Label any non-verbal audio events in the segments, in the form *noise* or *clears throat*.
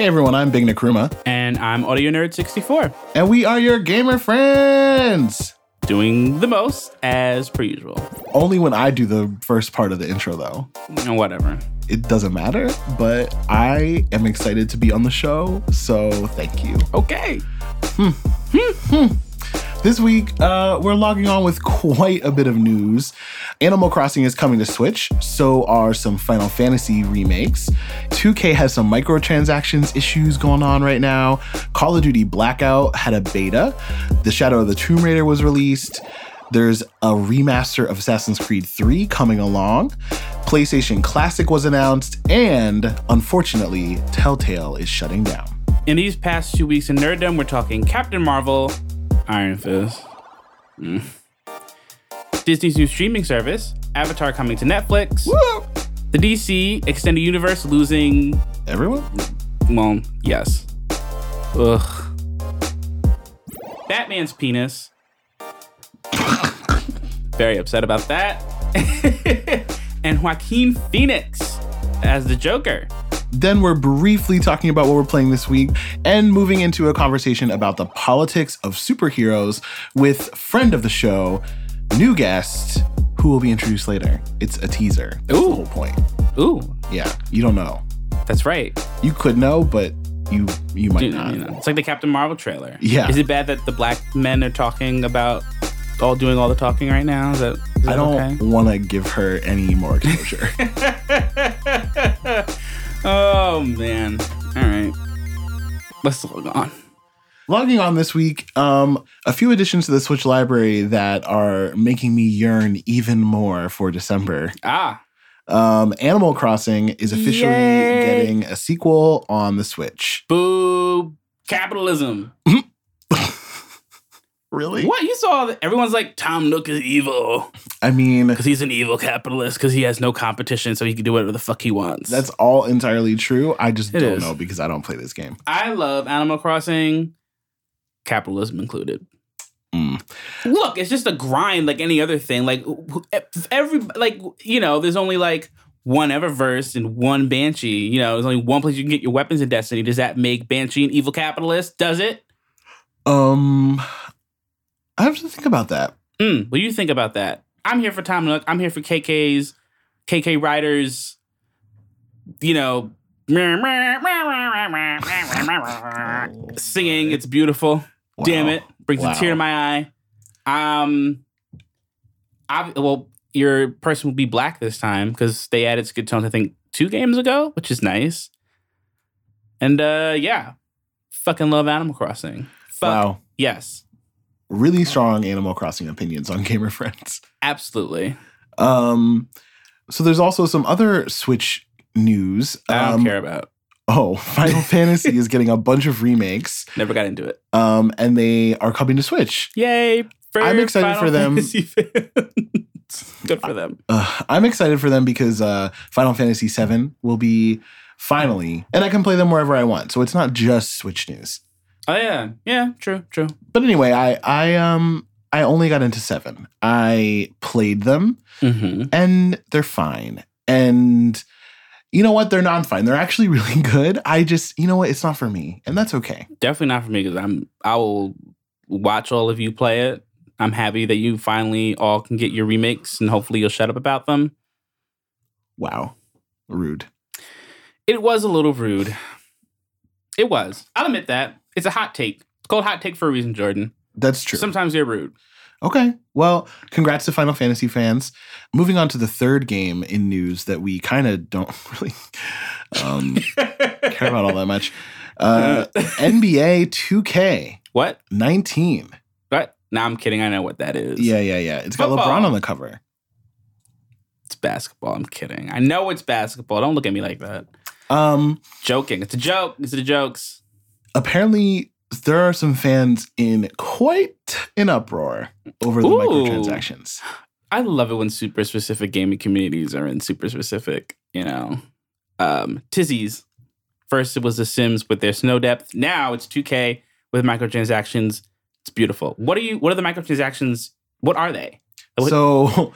Hey everyone, I'm Big Nakruma, And I'm Audio Nerd 64, and we are your gamer friends. doing the most as per usual. Only when I do the first part of the intro, though. And Whatever. It doesn't matter, but I am excited to be on the show, so thank you. Okay. Hmm. Hmm. Hmm. This week, uh, we're logging on with quite a bit of news. Animal Crossing is coming to Switch, so are some Final Fantasy remakes. 2K has some microtransactions issues going on right now. Call of Duty Blackout had a beta. The Shadow of the Tomb Raider was released. There's a remaster of Assassin's Creed 3 coming along. PlayStation Classic was announced, and unfortunately, Telltale is shutting down. In these past two weeks in Nerddom, we're talking Captain Marvel, Iron Fist, mm. Disney's new streaming service, Avatar coming to Netflix, Woo! the DC Extended Universe losing, Everyone? well, yes. Ugh. Batman's penis. *coughs* Very upset about that. *laughs* and Joaquin Phoenix as the Joker. Then we're briefly talking about what we're playing this week and moving into a conversation about the politics of superheroes with friend of the show, new guest, who will be introduced later. It's a teaser. That's the Ooh. whole point. Ooh, Yeah, you don't know. that's right. You could know, but you you might You not. know, it's like the Captain Marvel trailer. Yeah. Is it bad that the black men are talking about all doing all the talking right now? Is that, is that I don't okay? want to give her any more exposure. *laughs* oh man. All right. Let's log on. Logging on this week, um, a few additions to the Switch library that are making me yearn even more for December. Ah, Um, Animal Crossing is officially Yay. getting a sequel on the Switch. boo capitalism. *laughs* Really? What you saw? that Everyone's like Tom Nook is evil I mean, because he's an evil capitalist because he has no competition, so he can do whatever the fuck he wants. that's all entirely true. I just It don't is. know because I don't play this game. I love Animal Crossing, capitalism included. Mm. Look, it's just a grind like any other thing. Like every like you know, there's only like one Eververse and one Banshee. You know, there's only one place you can get your weapons in Destiny. Does that make Banshee an evil capitalist? Does it? Um, I have to think about that. What do you think about that? I'm here for Tom Nook. I'm here for KK's KK Slider. You know, singing. It's beautiful. Damn it, brings Wow. a tear to my eye. Um, I, well, your person will be black this time because they added skid tones. I think two games ago, which is nice. And uh, yeah, fucking love Animal Crossing. Fuck Wow. yes, Really strong Animal Crossing opinions on *laughs* Gamer Friends. absolutely. Um, so there's also some other Switch news. I don't Um, care about. Oh, *laughs* Final Fantasy is getting a bunch of remakes, Never got into it. um, and they are coming to Switch. Yay! I'm excited Final for them. Fantasy *laughs* fans. Good for them. Uh, I'm excited for them because uh, Final Fantasy VII will be finally, and I can play them wherever I want. So it's not just Switch news. Oh yeah, yeah. True, true. But anyway, I I um I only got into seven. I played them, Mm-hmm. and they're fine. And you know what? They're not fine. They're actually *laughs* really good. I just you know what? It's not for me, and that's okay. Definitely not for me because I'm. I will watch all of you play it. I'm happy that you finally all can get your remakes, and hopefully you'll shut up about them. Wow, rude. It was a little rude. It was. I'll admit that. It's a hot take. It's called hot take for a reason, Jordan. That's true. Sometimes you're rude. Okay. Well, congrats to Final Fantasy fans. Moving on to the third game in news that we kind of don't *laughs* really um, *laughs* care about all that much. Uh, *laughs* NBA 2K what? 19. What? Now I'm kidding. I know what that is. Yeah, yeah, yeah. It's got LeBron on the cover. It's basketball. I'm kidding. I know it's basketball. Don't look at me like that. Um, Joking. It's a joke. It's the jokes. Apparently, there are some fans in quite an uproar over the Ooh. microtransactions. I love it when super specific gaming communities are in super specific, you know, um, tizzies. First, it was The Sims with their snow depth. Now it's 2K with microtransactions. It's beautiful. What are you? What are the microtransactions? What are they? What- So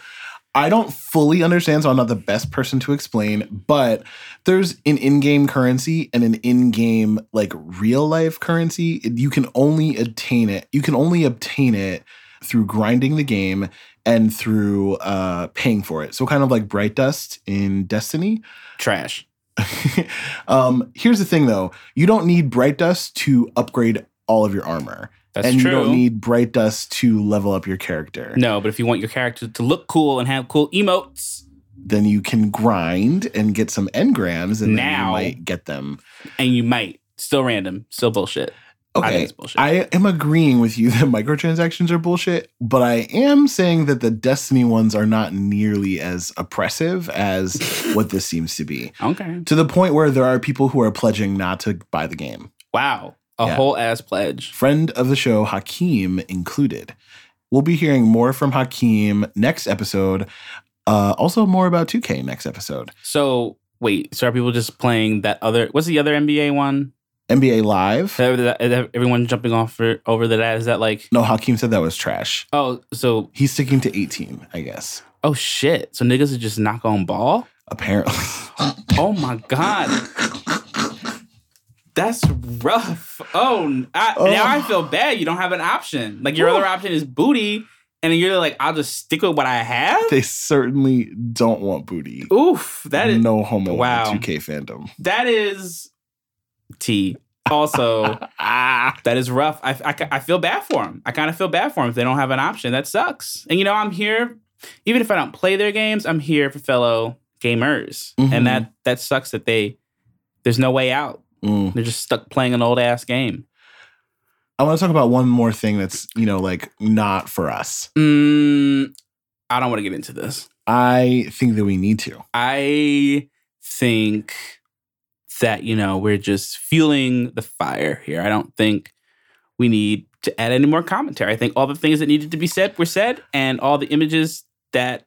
I don't fully understand, so I'm not the best person to explain, but there's an in-game currency and an in-game like real life currency. You can only obtain it. You can only obtain it through grinding the game and through uh paying for it. So kind of like Bright Dust in Destiny. Trash. *laughs* um, here's the thing though, you don't need Bright Dust to upgrade all of your armor. That's and true. you don't need Bright Dust to level up your character. no, but if you want your character to look cool and have cool emotes, Then you can grind and get some engrams and then Now- you might get them. and you might still random, still bullshit. I Okay. it's bullshit. I am agreeing with you *laughs* that microtransactions are bullshit, but I am saying that the Destiny ones are not nearly as oppressive as *laughs* what this seems to be. okay. To the point where there are people who are pledging not to buy the game. Wow. A Yeah. whole ass pledge. friend of the show, Hakeem, included. We'll be hearing more from Hakeem next episode. Uh, also, more about 2K next episode. So wait, so are people just playing that other? What's the other NBA one? NBA Live. Everyone jumping off for, over to that. Is that like? No, Hakeem said that was trash. Oh, so He's sticking to 18, I guess. oh shit. So niggas are just not on ball. Apparently. *laughs* Oh my god. *laughs* That's rough. Oh, I, Oh. now I feel bad. You don't have an option. Like your other option is booty, and then you're like, I'll just stick with what I have. they certainly don't want booty. Oof, that is no homo wow. 2K fandom. that is T. Also, *laughs* Ah, that is rough. I, I, I feel bad for them. I kind of feel bad for them if they don't have an option. That sucks. And you know, I'm here, even if I don't play their games, I'm here for fellow gamers, Mhm. and that that sucks that they there's no way out. Mm. They're just stuck playing an old ass game. I want to talk about one more thing that's, you know, like not for us. Mm, I don't want to get into this. I think that we need to. I think that, you know, we're just fueling the fire here. I don't think we need to add any more commentary. I think all the things that needed to be said were said, and all the images that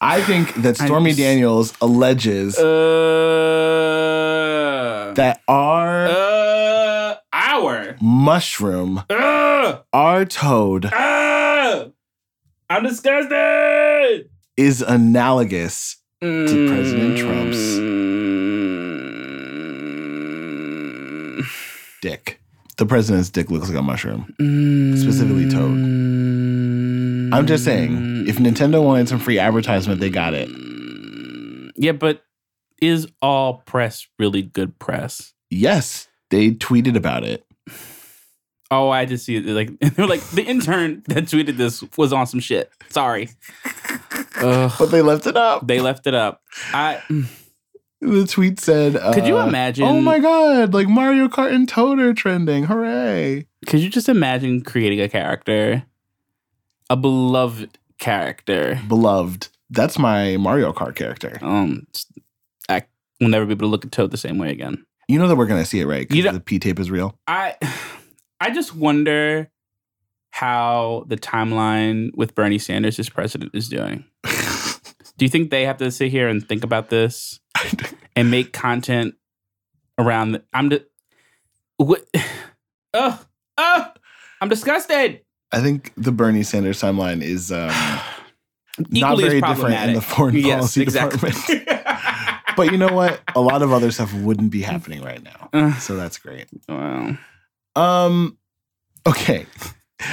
I think that Stormy just- Daniels alleges uh that our uh our mushroom, uh, our toad, uh, I'm disgusted. is analogous to President Trump's Mm. dick. The president's dick looks like a mushroom. Specifically Toad. I'm just saying, if Nintendo wanted some free advertisement, they got it. Yeah, but is all press really good press? Yes, they tweeted about it. Oh, I just see it. Like *laughs* they're like the intern that tweeted this was on some shit. Sorry. Ugh, But they left it up. they left it up. I *sighs* The tweet said, could you uh, imagine? Oh my god, like Mario Kart and Toad are trending. Hooray. Could you just imagine creating a character, a beloved character? Beloved. That's my Mario Kart character. Um, I will never be able to look at Toad the same way again. You know that we're going to see it, right? You Because the P tape is real. I I just wonder how the timeline with Bernie Sanders as president is doing. *laughs* Do you think they have to sit here and think about this *laughs* and make content around? The, I'm just what? *sighs* Oh, oh, I'm disgusted. I think the Bernie Sanders timeline is um, *sighs* not Equally as very different in the foreign Yes, policy exactly. department. *laughs* but you know what? A lot of other stuff wouldn't be happening right now. Uh, So that's great. Wow. Um, okay.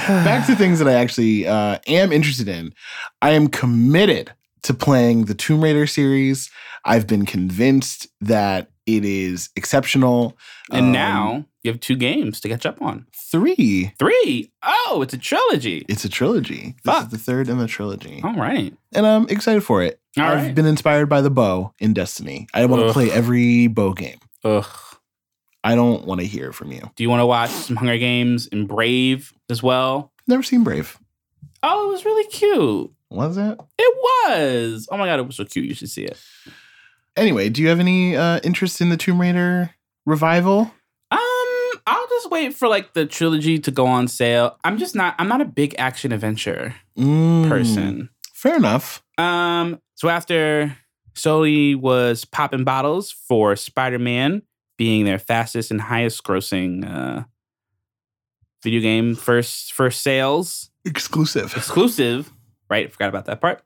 Back to things that I actually uh, am interested in. I am committed to playing the Tomb Raider series. I've been convinced that it is exceptional. and Um, now you have two games to catch up on. Three. Three. Oh, it's a trilogy. It's a trilogy. This Fuck. is the third in the trilogy. All right. And I'm excited for it. All I've right. been inspired by the bow in Destiny. I want to Ugh. play every bow game. Ugh. I don't want to hear from you. Do you want to watch some Hunger Games and Brave as well? Never seen Brave. Oh, it was really cute. Was it? It was. Oh my god, it was so cute. You should see it. Anyway, do you have any uh, interest in the Tomb Raider revival? I'll just wait for like the trilogy to go on sale. I'm just not. I'm not a big action adventure Mm, person. Fair enough. Um, so after Sony was popping bottles for Spider-Man being their fastest and highest grossing uh video game first first sales Exclusive. exclusive, right? Forgot about that part.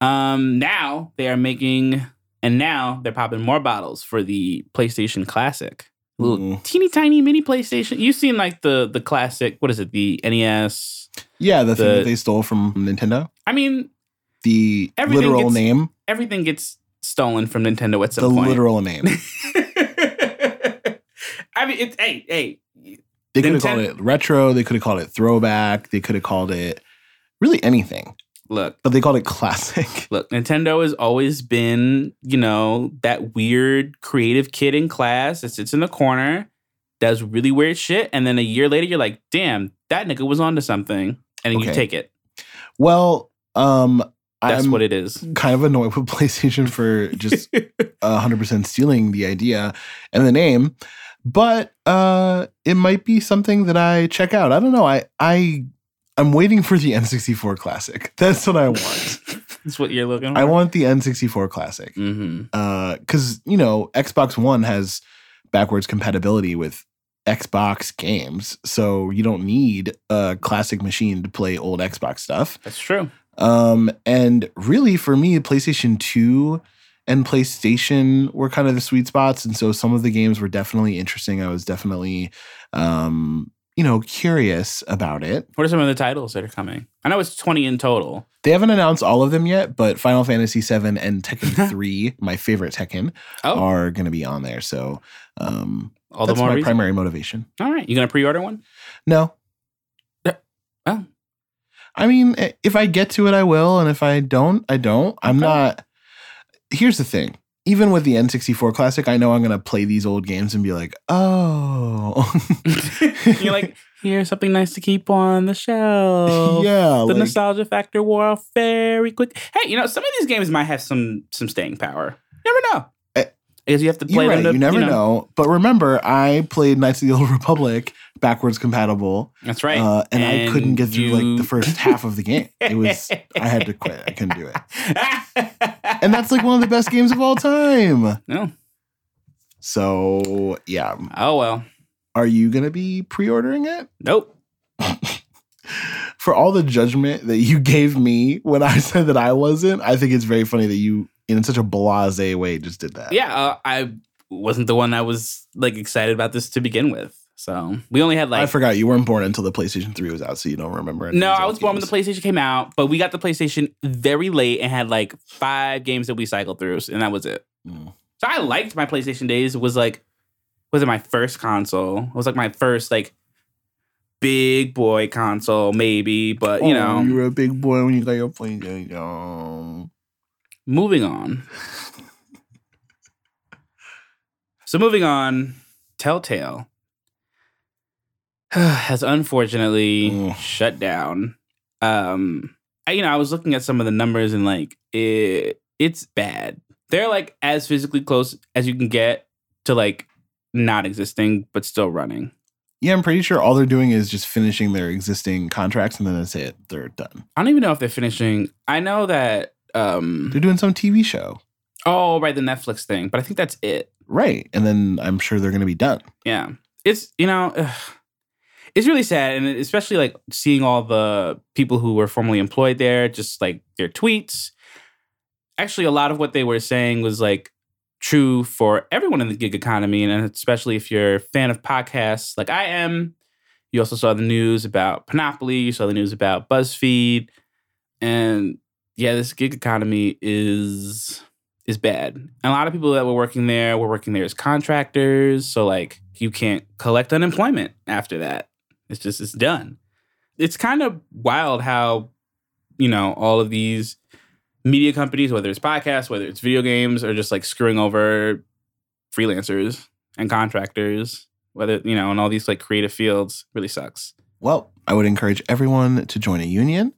Um, now they are making, and now they're popping more bottles for the PlayStation Classic. Little Mm. teeny tiny mini PlayStation. You've seen like the the classic. What is it? The NES. Yeah, the, thing that they stole from Nintendo. I mean, The Everything literal gets name. everything gets stolen from Nintendo at The some point. literal name. *laughs* I mean, it's hey, hey. They could have called it retro. They could have called it throwback. They could have called it really anything, Look, but they called it classic. *laughs* look. Nintendo has always been, you know, that weird creative kid in class that sits in the corner, does really weird shit, and then a year later, you're like, damn, that nigga was onto something, and then you take it. Well, um, That's I'm what it is. kind of annoyed with *laughs* PlayStation for just hundred percent stealing the idea and the name, but uh, it might be something that I check out. I don't know. I I I'm waiting for the N64 Classic. That's what I want. *laughs* That's what you're looking for. I want the N64 Classic. Mm-hmm. because you know Xbox One has backwards compatibility with Xbox games, so you don't need a classic machine to play old Xbox stuff. That's true. Um, and really, for me, PlayStation Two and PlayStation were kind of the sweet spots, and so some of the games were definitely interesting. I was definitely, um, you know, curious about it. What are some of the titles that are coming? I know it's 20 in total. They haven't announced all of them yet, but Final Fantasy VII and Tekken *laughs* 3, my favorite Tekken, Oh, are going to be on there. So um, all the more my reason. primary motivation. All right, you gonna pre-order one? No. Yeah. Oh. I mean, if I get to it, I will. And if I don't, I don't. I'm Okay. not. Here's the thing. Even with the N64 Classic, I know I'm going to play these old games and be like, oh. *laughs* You're like, here's something nice to keep on the shelf. *laughs* yeah. The like- nostalgia factor wore off very quick. Hey, you know, some of these games might have some some staying power. Never know. Eh, Because you have to play You're them right. to- You never know. But remember, I played Knights of the Old Republic backwards compatible. That's right. Uh, and, I couldn't get through like the first half of the game. It was, I had to quit. I couldn't do it. *laughs* And that's like one of the best games of all time. no. So, yeah. Oh well. Are you going to be pre ordering it? Nope. *laughs* For all the judgment that you gave me when I *laughs* said that I wasn't, I think it's very funny that you, in such a blase way, just did that. Yeah, uh, I wasn't the one that was like excited about this to begin with. So we only had like I forgot you weren't born until the PlayStation 3 was out, so you don't remember. No, I was born when the PlayStation came out, but we got the PlayStation very late and had like five games that we cycled through, and that was it. Mm. So I liked my PlayStation days. It was like, was it my first console? It was like my first like big boy console, maybe. But you Oh, know, you were a big boy when you got your PlayStation. Moving on. so moving on, Telltale *sighs* has unfortunately Mm. shut down. Um, I, you know, I was looking at some of the numbers and like it, it's bad. They're like as physically close as you can get to like not existing but still running. Yeah, I'm pretty sure all they're doing is just finishing their existing contracts and then that's it. They're done. I don't even know if they're finishing. I know that. Um, They're doing some TV show. oh, right, the Netflix thing, but I think that's it. Right. And then I'm sure they're going to be done. Yeah. It's, you know, ugh. it's really sad. And especially like seeing all the people who were formerly employed there, just like their tweets. Actually, a lot of what they were saying was like true for everyone in the gig economy. And especially if you're a fan of podcasts like I am. You also saw the news about Panoply, you saw the news about BuzzFeed. And yeah, this gig economy is is bad. And a lot of people that were working there were working there as contractors. So like you can't collect unemployment after that. It's just it's done. It's kind of wild how, you know, all of these media companies, whether it's podcasts, whether it's video games, are just like screwing over freelancers and contractors, whether, you know, in all these like creative fields. Really sucks. Well, I would encourage everyone to join a union.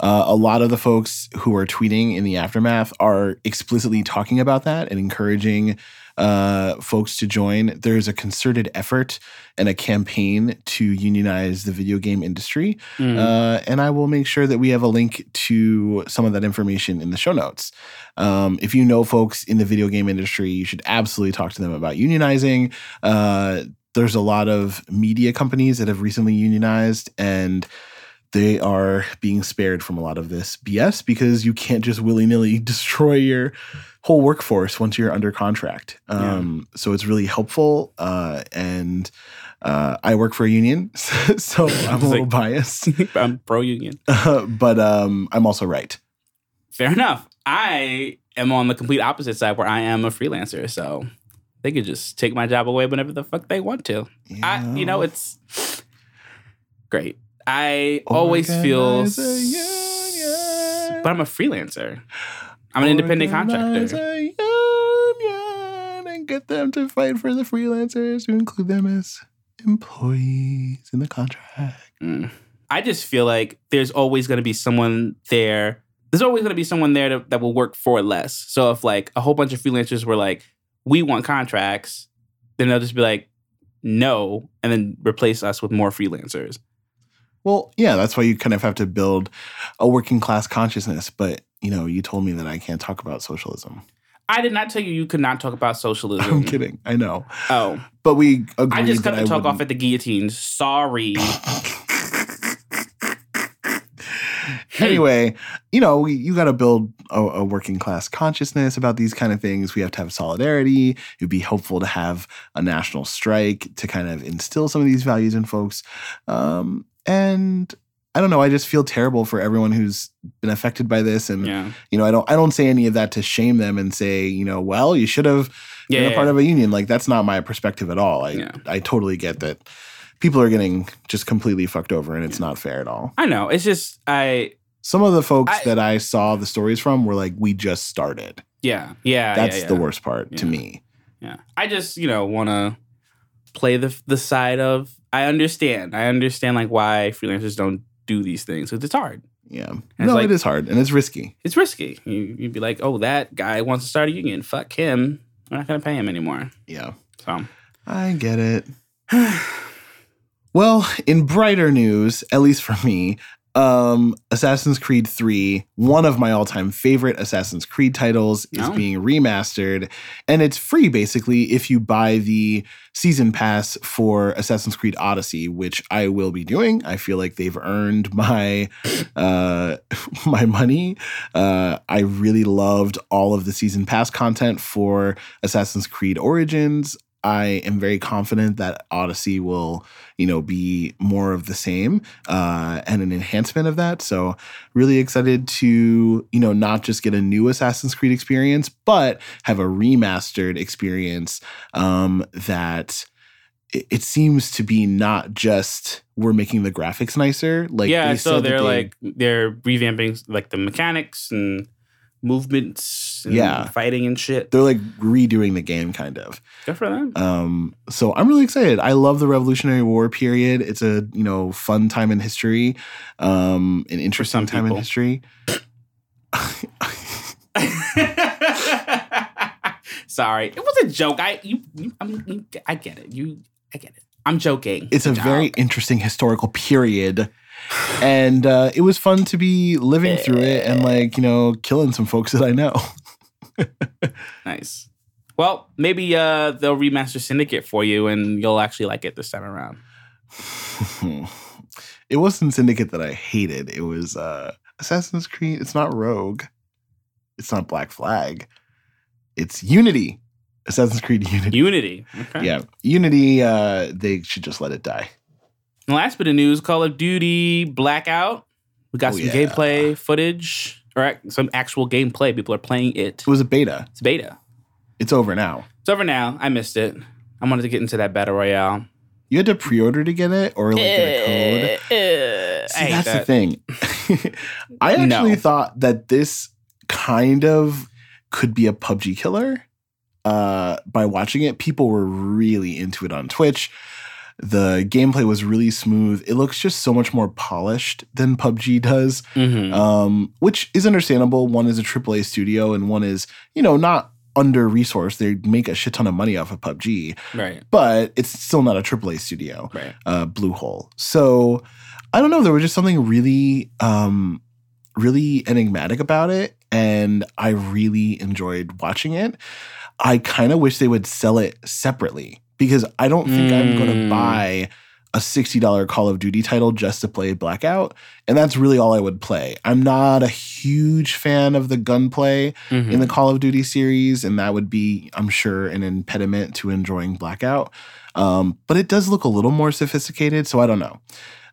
Uh, a lot of the folks who are tweeting in the aftermath are explicitly talking about that and encouraging uh, folks to join. There's a concerted effort and a campaign to unionize the video game industry. Mm. Uh, and I will make sure that we have a link to some of that information in the show notes. Um, if you know folks in the video game industry, you should absolutely talk to them about unionizing. Uh, there's a lot of media companies that have recently unionized, and they are being spared from a lot of this BS because you can't just willy nilly *laughs* destroy your whole workforce once you're under contract. Um, So it's really helpful. Uh, and uh, I work for a union, *laughs* so *laughs* I'm a little like- biased, I'm pro union. but um, I'm also right. Fair enough. I am on the complete opposite side where I am a freelancer, so they could just take my job away whenever the fuck they want to. I, you know, it's great. I always feel, s- but I'm a freelancer. I'm an independent contractor. and get them to fight for the freelancers to include them as employees in the contract. Mm. I just feel like there's always going to be someone there. There's always going to be someone there to, that will work for less. So if like a whole bunch of freelancers were like, we want contracts, then they'll just be like, no, and then replace us with more freelancers. Well, yeah, that's why you kind of have to build a working class consciousness. But you know, you told me that I can't talk about socialism. I did not tell you you could not talk about *laughs* socialism. I'm kidding. I know, Oh, but we agreed. I just cut the talk wouldn't- off at the guillotines. Sorry. *laughs* anyway, you know, we, you got to build a, a working class consciousness about these kind of things. We have to have solidarity. It'd be helpful to have a national strike to kind of instill some of these values in folks. Um, and I don't know. I just feel terrible for everyone who's been affected by this. And Yeah. you know, I don't. I don't say any of that to shame them and say, you know, well, you should have Yeah. been a part of a union. Like that's not my perspective at all. I Yeah. I totally get that. People are getting just completely fucked over, and it's not fair at all. I know. It's just, I, Some of the folks I- that I saw the stories from were like, "We just started." yeah. Yeah. That's yeah, the worst part to me. Yeah. I just, you know, want to play the the side of I understand. I understand like why freelancers don't do these things because It's hard. Yeah, it's no, like- it is hard and it's risky. It's risky. You, you'd be like, oh, that guy wants to start a union. Fuck him. We're not going to pay him anymore. Yeah, So, I get it. *sighs* Well, in brighter news, at least for me, um, Assassin's Creed 3, one of my all-time favorite Assassin's Creed titles, is Oh. being remastered, and it's free basically if you buy the season pass for Assassin's Creed Odyssey, which I will be doing. I feel like they've earned *laughs* my uh, *laughs* my money. Uh, I really loved all of the season pass content for Assassin's Creed Origins. I am very confident that Odyssey will, you know, be more of the same uh, and an enhancement of that. So, really excited to, you know, not just get a new Assassin's Creed experience, but have a remastered experience um, that it, seems to be not just we're making the graphics nicer. Like, yeah, so they're they- like, they're revamping like the mechanics and movements and Yeah. fighting and shit. they're like redoing the game, kind of. Good for them. Um, so I'm really excited. I love the Revolutionary War period. It's a you know fun time in history, um, an interesting time in history. *laughs* Sorry, it was a joke. I you, you, I, mean, you I get it. You I get it. I'm joking. It's a Good very interesting historical period, and uh, it was fun to be living through it and like you know killing some folks that I know. *laughs* nice. Well, maybe uh, they'll remaster Syndicate for you, and you'll actually like it this time around. it wasn't Syndicate that I hated. It was uh, Assassin's Creed. It's not Rogue. It's not Black Flag. It's Unity. Assassin's Creed Unity. Unity. Okay. yeah, Unity. Uh, they should just let it die. And last bit of news: Call of Duty Blackout. We got Oh, some yeah. gameplay footage, or some actual gameplay. People are playing it. It was a beta. It's beta. It's over now. It's over now. I missed it. I wanted to get into that battle royale. You had to pre-order to get it, or like get a code. Eh, See, that's that. the thing. *laughs* I actually No. thought that this kind of could be a PUBG killer. Uh, by watching it, people were really into it on Twitch. The gameplay was really smooth. It looks just so much more polished than PUBG does, Mhm. um, which is understandable. One is a AAA studio, and one is, you know, not under resourced. They make a shit ton of money off of PUBG, right. but it's still not a AAA studio Right. uh, Bluehole. So I don't know. There was just something really, um, really enigmatic about it, and I really enjoyed watching it. I kind of wish they would sell it separately because I don't think I'm going to Mm. buy a $60 Call of Duty title just to play Blackout. And that's really all I would play. I'm not a huge fan of the gunplay Mhm. in the Call of Duty series, and that would be, I'm sure, an impediment to enjoying Blackout. Um, but it does look a little more sophisticated, so I don't know.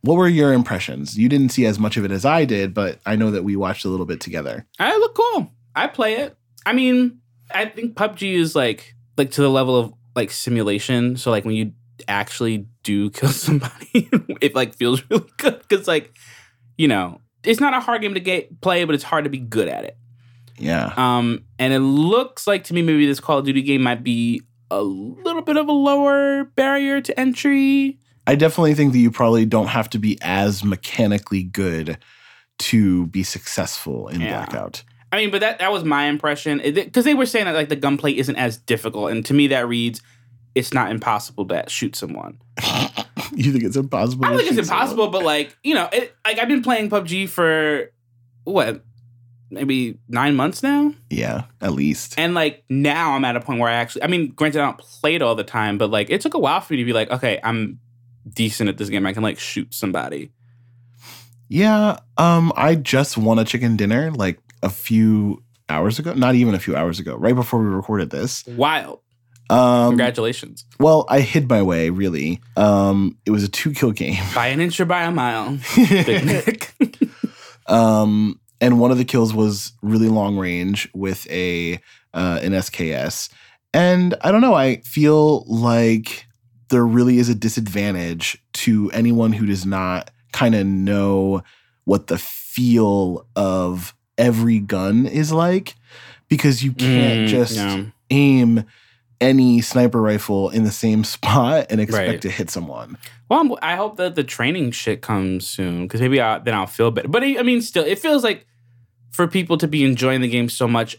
What were your impressions? You didn't see as much of it as I did, but I know that we watched a little bit together. I look cool. I play it. I mean, I think PUBG is like like to the level of like simulation. So like when you actually do *laughs* kill somebody, it like feels really good because like you know it's not a hard game to get play, but it's hard to be good at it. Yeah. Um, and it looks like to me maybe this Call of Duty game might be a little bit of a lower barrier to entry. I definitely think that you probably don't have to be as mechanically good to be successful in Yeah. Blackout. I mean, but that that was my impression because they were saying that like the gunplay isn't as difficult, and to me that reads it's not impossible to shoot someone. *laughs* You think it's impossible? I think it's shoot someone? impossible, but like you know, it, like I've been playing PUBG for what maybe nine months now, Yeah, at least. and like now I'm at a point where I actually, I mean, granted I don't play it all the time, but like it took a while for me to be like, okay, I'm decent at this game. I can like shoot somebody. Yeah, um, I just won a chicken dinner like a few hours ago. Not even a few hours ago, right before we recorded this. Wild! Um, Congratulations! well, I hid my way. Really, um, it was a two kill game. By an inch or by a mile, *laughs* Big Nick. um, and one of the kills was really long range with a uh, an SKS. And I don't know. I feel like there really is a disadvantage to anyone who does not kind of know what the feel of every gun is like, because you can't Mm, just yeah. aim any sniper rifle in the same *laughs* spot and expect Right. to hit someone. Well, I'm, I hope that the training shit comes soon because maybe I, then I'll feel better. But I I mean, still, it feels like for people to be enjoying the game so much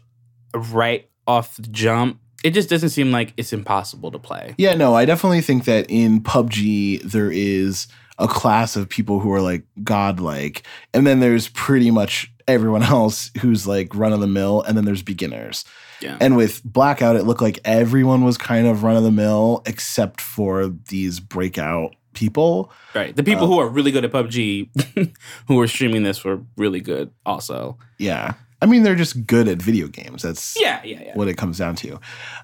right off the jump, it just doesn't seem like it's impossible to play. Yeah, no, I definitely think that in PUBG there is a class of people who are like godlike, and then there's pretty much everyone *laughs* else who's like run of the mill, and then there's beginners. Yeah. And with Blackout, it looked like everyone was kind of run of the mill except for these breakout people. Right. The people Uh, who are really good at PUBG *laughs* who are streaming this were really good also. Yeah. I mean, they're just good at video games. That's Yeah, yeah, yeah. what it comes down to.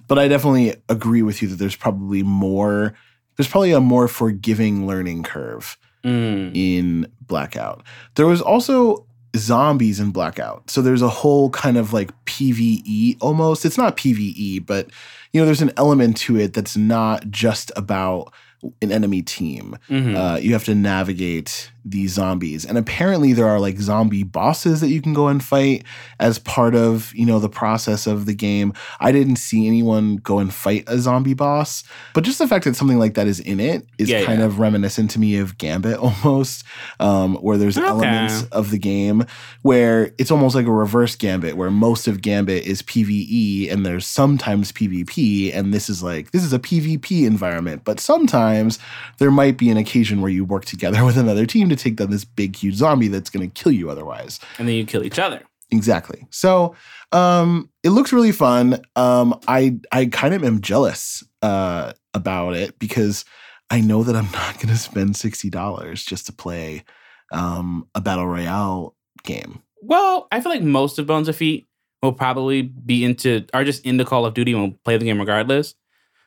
But I definitely agree with you that there's probably more, there's probably a more forgiving learning curve Mm. in Blackout. There was also zombies in Blackout. So there's a whole kind of like PvE almost. It's not PvE, but you know, there's an element to it that's not just about an enemy team. Mhm. Uh, you have to navigate these zombies, and apparently there are like zombie bosses that you can go and fight as part of you know the process of the game. I didn't see anyone go and fight a zombie boss, but just the fact that something like that is in it is Yeah, kind yeah. of reminiscent to me of Gambit *laughs* almost, um, where there's Okay. elements of the game where it's almost like a reverse Gambit, where most of Gambit is PVE and there's sometimes PvP, and this is like this is a PvP environment, but sometimes there might be an occasion where you work together *laughs* with another team to take down this big huge zombie that's going to kill you otherwise. And then you kill each other. Exactly. So um, it looks really fun. Um, I I kind of am jealous uh, about it because I know that I'm not going to spend sixty dollars just to play um, a battle royale game. Well, I feel like most of Bones of Feet will probably be into are just into Call of Duty and will play the game regardless.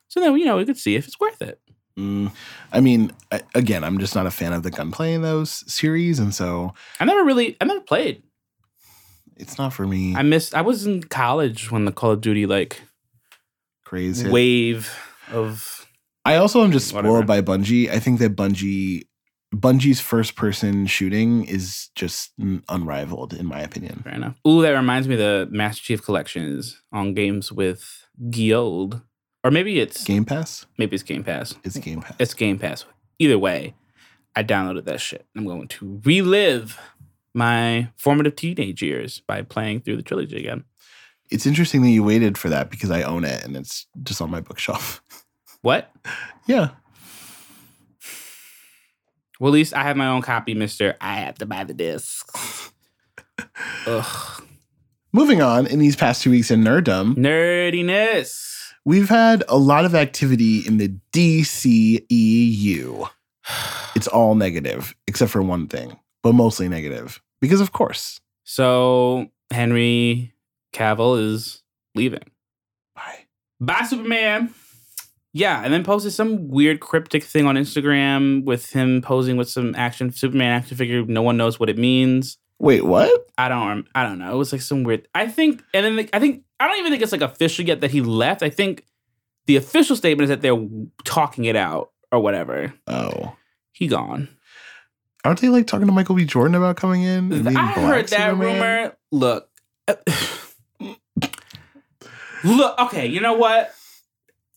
So then you know we could see if it's worth it. Mm, I mean, I, again, I'm just not a fan of the gunplay in those series, and so I never really I never played. it's not for me. I missed I was in college when the Call of Duty like crazy. wave of I also am just Whatever. spoiled by Bungie. I think that Bungie, Bungie's first person shooting is just unrivaled in my opinion. fair enough. Ooh, that reminds me the Master Chief Collection is on Games with Gold. Or maybe it's Game Pass? maybe it's Game Pass. It's Game Pass. It's Game Pass. Either way, I downloaded that shit. I'm going to relive my formative teenage years by playing through the trilogy again. It's interesting that you waited for that because I own it and it's just on my bookshelf. *laughs* What? yeah. Well, at least I have my own copy, Mister. I have to buy the discs. *laughs* Ugh, Moving on, in these past two weeks in nerddom, nerdiness. We've had a lot of activity in the DCEU. *sighs* it's all negative except for one thing, but mostly negative because of course. So Henry Cavill is leaving. Bye. Bye, Superman. Yeah, and then posted some weird cryptic thing on Instagram with him posing with some action Superman action figure. No one knows what it means. Wait, what? I don't. I don't know. It was like some weird. I think, and then like, I think I don't even think it's like official yet that he left. I think the official statement is that they're talking it out or whatever. Oh. He gone. Aren't they like talking to Michael B. Jordan about coming in? I heard that Superman? rumor. Look. Look, okay, you know what?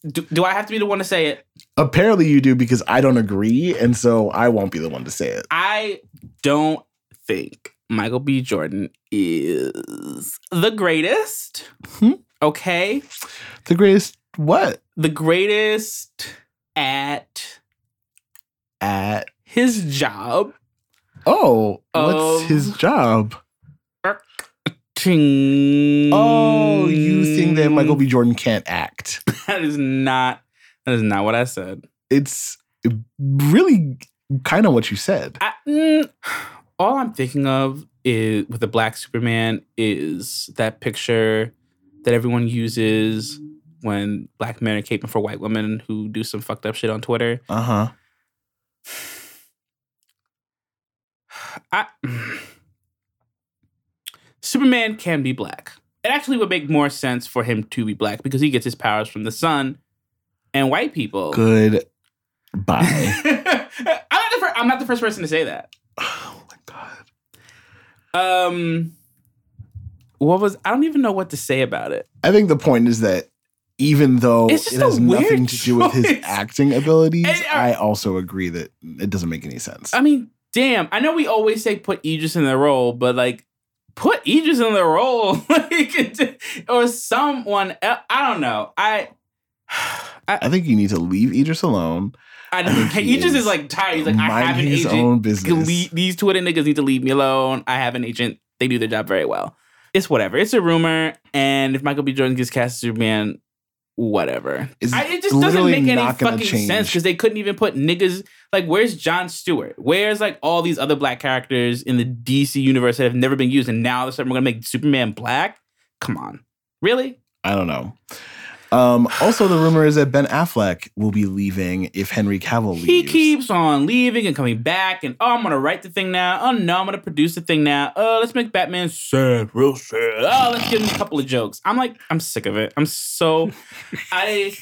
Do, do I have to be the one to say it? Apparently you do because I don't agree, and so I won't be the one to say it. I don't think Michael B. Jordan is the greatest. Hmm? Okay. The greatest what? The greatest at At his job. oh, what's his job? Ting. Oh, you think that Michael B. Jordan can't act? *laughs* That is not that is not what I said. It's really kind of what you said. I, mm, all I'm thinking of is with the black Superman is that picture that everyone uses when black men are caping for white women who do some fucked up shit on Twitter. Uh huh. *sighs* I, *sighs* Superman can be black. It actually would make more sense for him to be black because he gets his powers from the sun and white people. Good. *laughs* Bye. I'm, not the fir- I'm not the first person to say that. God. Um, what was I don't even know what to say about it. I think the point is that even though it has nothing to do with his choice. *laughs* acting abilities, And, uh, I also agree that it doesn't make any sense. I mean, damn. I know we always say put Idris in the role, but like, put Idris in the role, *laughs* like, *laughs* or someone. Else. I don't know. *sighs* I, I think you need to leave Idris alone. I, I think *laughs* he Idris is, like tired. He's like, I have an his agent. own business. leave- these Twitter niggas need to leave me alone. I have an agent. They do their job very well. It's whatever. It's a rumor, and if Michael B. Jordan gets cast as Superman, whatever. I, it just doesn't make any fucking change. sense because they couldn't even put niggas like where's John Stewart? Where's like all these other black characters in the DC universe that have never been used, and now all of a sudden we're gonna make Superman black? Come on, really? I don't know. Um, also, the rumor is that Ben Affleck will be leaving if Henry Cavill leaves. He keeps on leaving and coming back, and oh, I'm gonna write the thing now. Oh no, I'm gonna produce the thing now. Oh, let's make Batman sad, real sad. Oh, let's give him a couple of jokes. I'm like, I'm sick of it. I'm so, *laughs* I,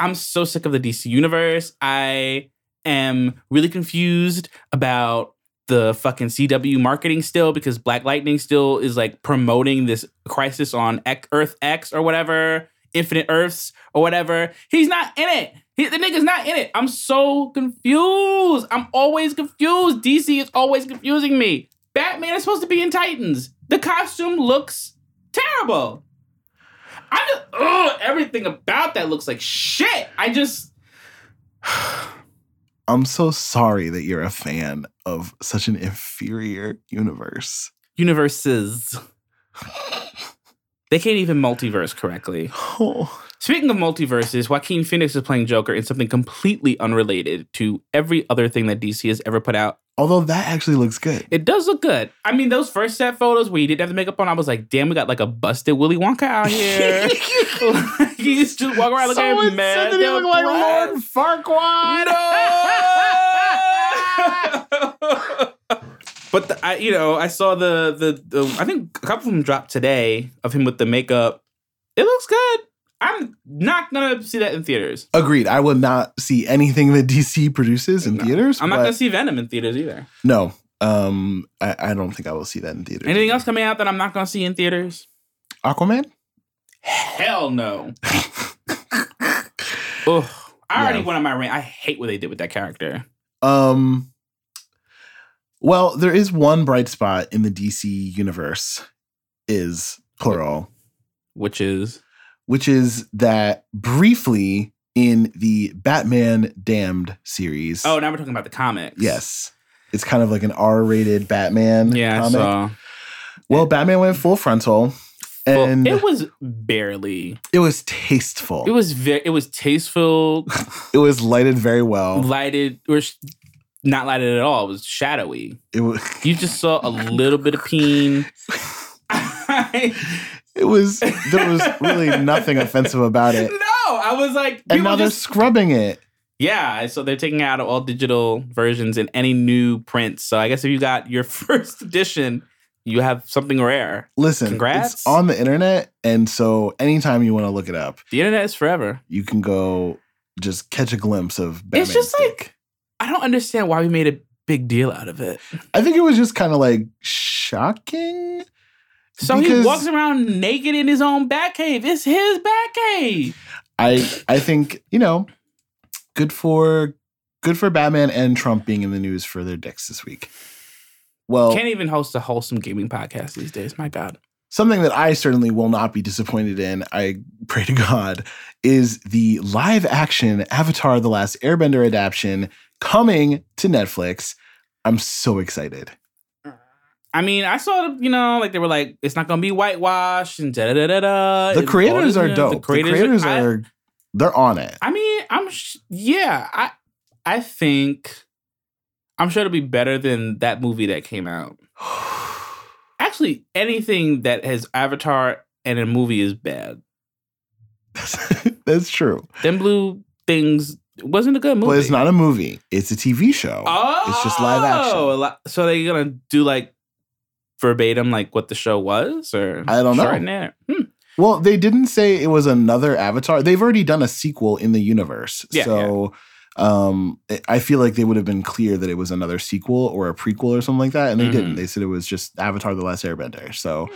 I'm so sick of the DC universe. I am really confused about the fucking CW marketing still because Black Lightning still is like promoting this crisis on Earth X or whatever, Infinite Earths or whatever. He's not in it. He, the nigga's not in it. I'm so confused. I'm always confused. DC is always confusing me. Batman is supposed to be in Titans. The costume looks terrible. I just, ugh, everything about that looks like shit. I just, *sighs* I'm so sorry that you're a fan of such an inferior universe. universes. *laughs* They can't even multiverse correctly. Oh, Speaking of multiverses, Joaquin Phoenix is playing Joker in something completely unrelated to every other thing that DC has ever put out. although that actually looks good. It does look good. I mean, those first set photos where you didn't have the makeup on, I was like, damn, we got like a busted Willy Wonka out *laughs* here. *laughs* he just just walk around looking Someone mad. said that he looked like Lord Farquaad. No! *laughs* but the, I, you know, I saw the, the the I think a couple of them dropped today of him with the makeup. It looks good. I'm not gonna see that in theaters. Agreed. I will not see anything that DC produces in No. theaters. I'm not gonna see Venom in theaters either. No, um, I, I don't think I will see that in theaters. Anything else coming out that I'm not gonna see in theaters? Aquaman. Hell no. *laughs* Ugh. I already Yeah. went on my rant. I hate what they did with that character. Um. Well, there is one bright spot in the DC universe, is plural, Which is which is that briefly in the Batman Damned series. oh, now we're talking about the comics. yes, it's kind of like an R-rated Batman. Yeah, comic. so Well, Batman went full frontal, well, and it was barely. it was tasteful. It was very. It was tasteful, *laughs* it was lighted very well. lighted. Or not lighted at all. It was shadowy. It was You just saw a little bit of peen. *laughs* it was there was really nothing offensive about it. No, I was like, And people now they're just- scrubbing it. yeah. So they're taking out all digital versions and any new prints. So I guess if you got your *laughs* first edition, you have something rare. Listen, Congrats. it's on the internet, and so anytime you want to look it up, The internet is forever. you can go just catch a glimpse of Batman's It's just dick. like I don't understand why we made a big deal out of it. I think it was just kind of like shocking. So he walks around naked in his own Batcave. It's his Batcave. I I think you know, good for good for Batman and Trump being in the news for their dicks this week. Well, Can't even host a wholesome gaming podcast these days. My God. something that I certainly will not be disappointed in, I pray to God, is the live action Avatar The Last Airbender adaptation coming to Netflix. I'm so excited. I mean, I saw, you know, like they were like, it's not gonna be whitewashed and da da da da. The creators are dope. The creators, I- are they're on it. I mean, I'm sh- yeah. I I think I'm sure it'll be better than that movie that came out. *sighs* Actually, anything that has Avatar and a movie is bad. *laughs* That's true. Them blue things wasn't a good movie. But it's not a movie. It's a TV show. Oh, It's just live action. a li- So they're gonna do like verbatim, like what the show was, or I don't know. it? Hmm. Well, they didn't say it was another Avatar. They've already done a sequel in the universe. Yeah, so um I feel like they would have been clear that it was another sequel or a prequel or something like that. And they Mhm. didn't. They said it was just Avatar The Last Airbender. So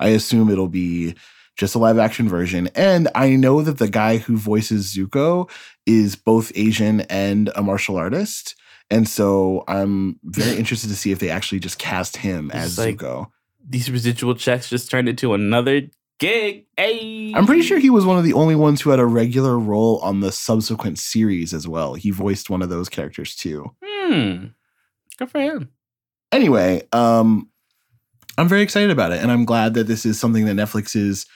I assume it'll be just a live action version. And I know that the guy who voices Zuko is both Asian and a martial artist. And so I'm very *laughs* interested to see if they actually just cast him It's as like- Zuko. These residual checks just turned into another gig. Hey, I'm pretty sure he was one of the only ones who had a regular role on the subsequent series as well. He voiced one of those characters too. Hmm. Good for him. Anyway, um I'm very excited about it and I'm glad that this is something that Netflix is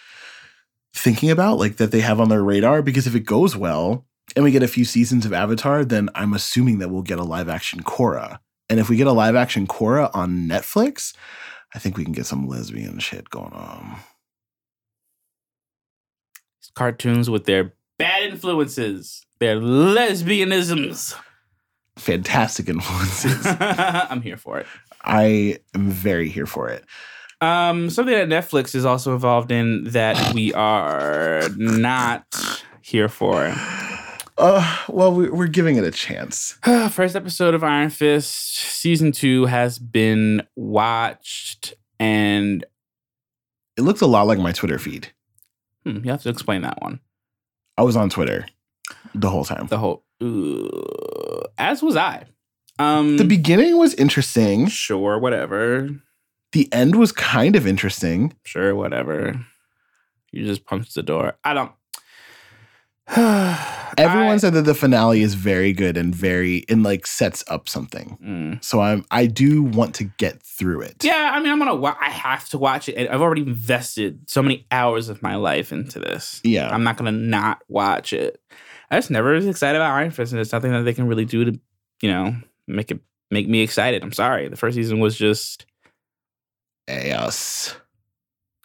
thinking about, like that they have on their radar because if it goes well and we get a few seasons of Avatar, then I'm assuming that we'll get a live action Korra. And if we get a live action Korra on Netflix, I think we can get some lesbian shit going on. Cartoons with their bad influences, their lesbianisms. Fantastic influences. *laughs* I'm here for it. I am very here for it. Um, something that Netflix is also involved in that we are not here for. Uh, well, we, we're giving it a chance. *sighs* First episode of Iron Fist season two has been watched, and It looks a lot like my Twitter feed. hmm, you have to explain that one. I was on Twitter the whole time. The whole, uh, as was I. Um, The beginning was interesting. sure, whatever. The end was kind of interesting. Sure, whatever. You just punched the door. I don't. *sighs* Everyone I- said that the finale is very good and very and like sets up something. Mm. So I'm I do want to get through it. Yeah, I mean, I'm gonna. Wa- I have to watch it. I've already invested so many hours of my life into this. Yeah. I'm not gonna not watch it. I just never was excited about Iron Fist, and it's nothing that they can really do to, you know, make it make me excited. I'm sorry. The first season was just Yes.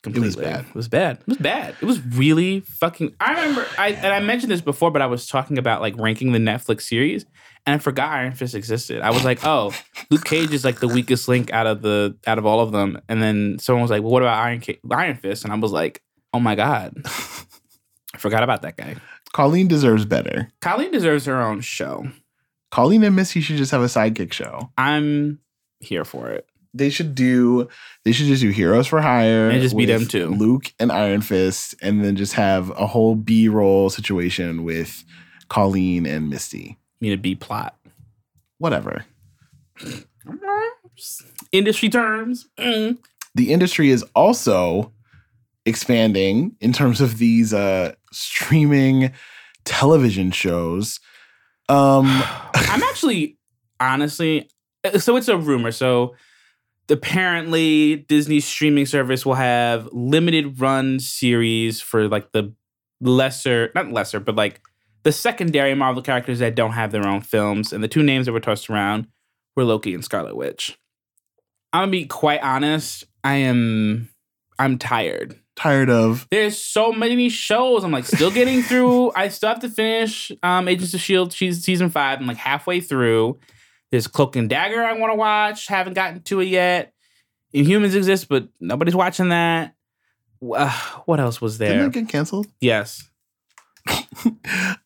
completely was bad. It was bad. It was bad. It was really fucking. I remember. I and I mentioned this before, but I was talking about like ranking the Netflix series, and I forgot Iron Fist existed. I was like, oh, Luke Cage is like the weakest link out of the out of all of them. And then someone was like, well, what about Iron Ca- Iron Fist? And I was like, oh my god, I forgot about that guy. Colleen deserves better. Colleen deserves her own show. Colleen and Misty should just have a sidekick show. I'm here for it. They should do they should just do Heroes for Hire And just be them too. Luke and Iron Fist, and then just have a whole B roll situation with Colleen and Misty. Need a B plot. Whatever. Industry terms. Mm. the industry is also expanding in terms of these uh streaming television shows um *sighs* I'm actually honestly uh, so it's a rumor. So apparently Disney's streaming service will have limited run series for like the lesser not lesser, but like the secondary Marvel characters that don't have their own films. And the two names that were tossed around were Loki and Scarlet Witch. I'm gonna be quite honest. I am. I'm tired. Tired of There's so many shows. I'm like still getting through. *laughs* I still have to finish um, Agents of Shield season five. I'm like halfway through. There's Cloak and Dagger I want to watch. Haven't gotten to it yet. Inhumans exist, but nobody's watching that. Uh, what else was there? didn't it get canceled? yes. *laughs*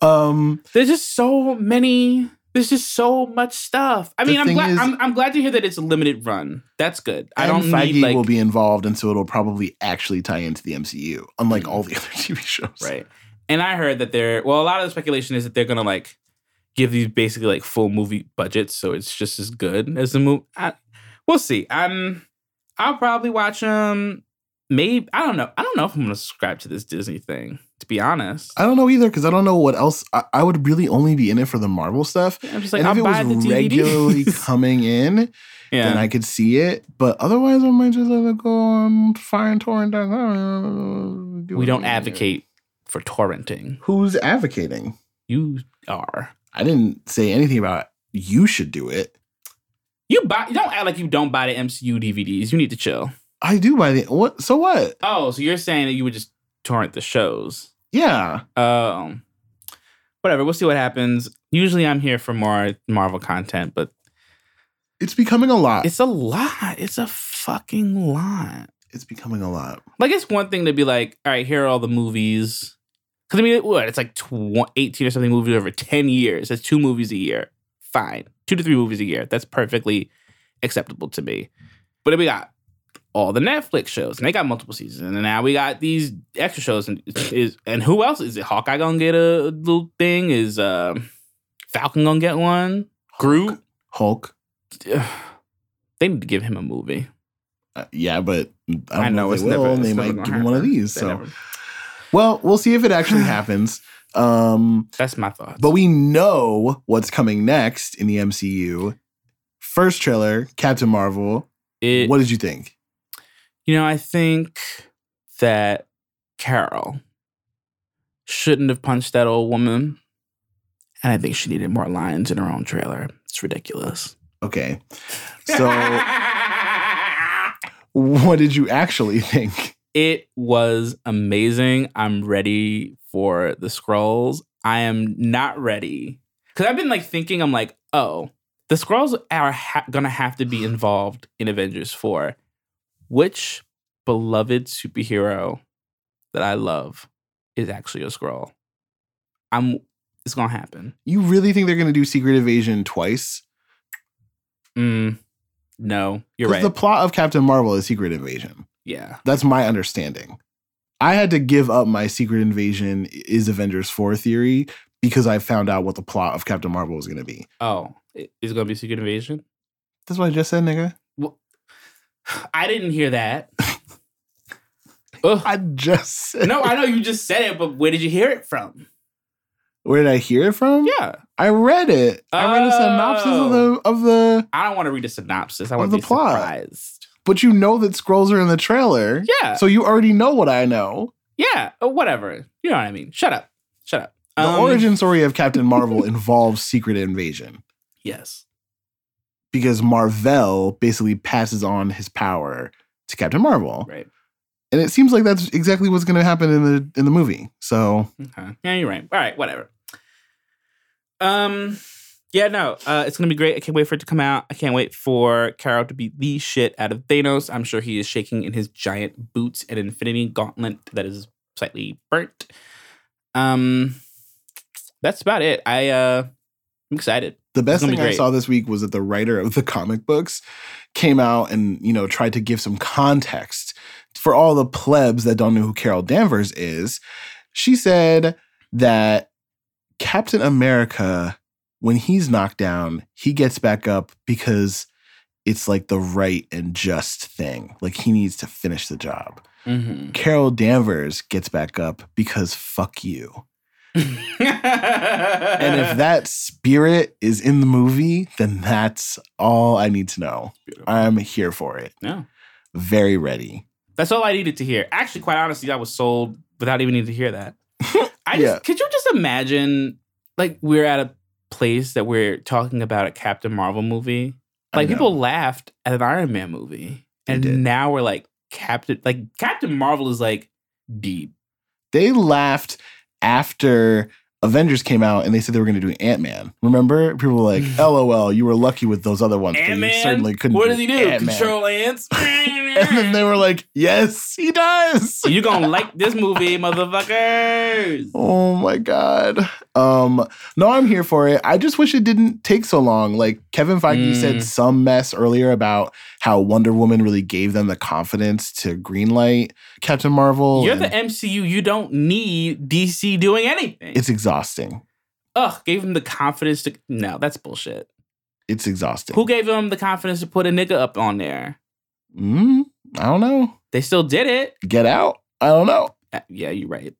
Um, There's just so many. There's just so much stuff. I mean, I'm glad. is- I'm, I'm glad to hear that it's a limited run. That's good. I don't Feige need like will be involved, and so it'll probably actually tie into the MCU, unlike all the *laughs* other TV shows. right. And I heard that they're well. A lot of the speculation is that they're gonna like give these basically like full movie budgets, so it's just as good as the movie. We'll see. I'm. I'll probably watch them. Maybe I don't know. I don't know if I'm gonna subscribe to this Disney thing. To be honest, I don't know either because I don't know what else. I, I would really only be in it for the Marvel stuff. I'm just like and I'll if it buy was the regularly *laughs* coming in, yeah. then I could see it. But otherwise, I might just let it go on fireandtorrent.com. we don't advocate for torrenting. Who's advocating? You are. I didn't say anything about you should do it. You buy. Don't act like you don't buy the MCU DVDs. You need to chill. I do buy the what? So what? Oh, so you're saying that you would just torrent the shows? Yeah, Um, whatever. We'll see what happens. Usually, I'm here for more Marvel content, but it's becoming a lot. it's a lot. It's a fucking lot. It's becoming a lot. Like, it's one thing to be like, all right, here are all the movies. Because I mean, what? It's like tw- 18 or something movies over 10 years. That's two movies a year. Fine. Two to three movies a year. That's perfectly acceptable to me. But then we got all the Netflix shows, and they got multiple seasons. And now we got these extra shows. And is and who else is it? Hawkeye gonna get a little thing? Is uh, Falcon gonna get one? Groot? Hulk. *sighs* They need to give him a movie. Uh, yeah, but I, don't I know if it's they will, never. it's they might give him one of these. They So, never- well, we'll see if it actually *laughs* happens. Um, that's my thought. but we know what's coming next in the MCU. First trailer, Captain Marvel. it, what did you think? You know, I think that Carol shouldn't have punched that old woman. And I think she needed more lines in her own trailer. It's ridiculous. Okay, so *laughs* what did you actually think? It was amazing. I'm ready for the Skrulls. I am not ready. Because I've been like thinking, I'm like, oh, the Skrulls are ha- going to have to be *sighs* involved in Avengers 4. Which beloved superhero that I love is actually a Skrull? I'm, it's going to happen. You really think they're going to do Secret Invasion twice? Mm, no, you're right. The plot of Captain Marvel is Secret Invasion. Yeah. That's my understanding. I had to give up my Secret Invasion is Avengers 4 theory because I found out what the plot of Captain Marvel was going to be. Oh, is it going to be Secret Invasion? That's what I just said, nigga. *sighs* I didn't hear that. *laughs* I just said. no, I know you just said it, but where did you hear it from? Where did I hear it from? Yeah, I read it. I read a synopsis of the oh. of the I don't want to read a synopsis. I want to be plot. surprised. But you know that Skrulls are in the trailer. Yeah, So you already know what I know. yeah, uh, whatever. You know what I mean. Shut up. Shut up. The Um, origin story of *laughs* Captain Marvel involves Secret Invasion Yes. because Marvel basically passes on his power to Captain Marvel. Right. And it seems like that's exactly what's going to happen in the in the movie. So Okay. Yeah, you're right. All right. Whatever. Um. Yeah. No. Uh. It's gonna be great. I can't wait for it to come out. I can't wait for Carol to beat the shit out of Thanos. I'm sure he is shaking in his giant boots and Infinity Gauntlet that is slightly burnt. Um. That's about it. I uh. I'm excited. the best gonna be thing I saw this week was that the writer of the comic books came out and you know tried to give some context for all the plebs that don't know who Carol Danvers is. She said that Captain America, when he's knocked down, he gets back up because it's like the right and just thing. Like he needs to finish the job. Mm-hmm. Carol Danvers gets back up because fuck you. and if *laughs* that spirit is in the movie, then that's all I need to know. I'm here for it. no, Very ready. that's all I needed to hear. Actually, quite honestly, I was sold without even needing to hear that. *laughs* I just Yeah. could you just imagine like we're at a place that we're talking about a Captain Marvel movie Like people laughed at an Iron Man movie, They and did. now we're like Captain. Like Captain Marvel is like deep. they laughed after Avengers came out and they said they were going to do Ant Man. Remember, people were like, *laughs* "LOL, you were lucky with those other ones, but you certainly couldn't." What does he do? Ant-Man." Control ants. *laughs* *laughs* And then they were like, "Yes, he does." you gonna like this movie, motherfuckers? Oh my god. Um no, I'm here for it. I just wish it didn't take so long. Like Kevin Feige Mm. said some mess earlier about how Wonder Woman really gave them the confidence to greenlight Captain Marvel. You're the MCU. You don't need DC doing anything. it's exhausting. Ugh, gave him the confidence to. No, that's bullshit. It's exhausting. Who gave him the confidence to put a nigga up on there? Mm, I don't know. They still did it. Get out? I don't know. Uh, yeah, you're right.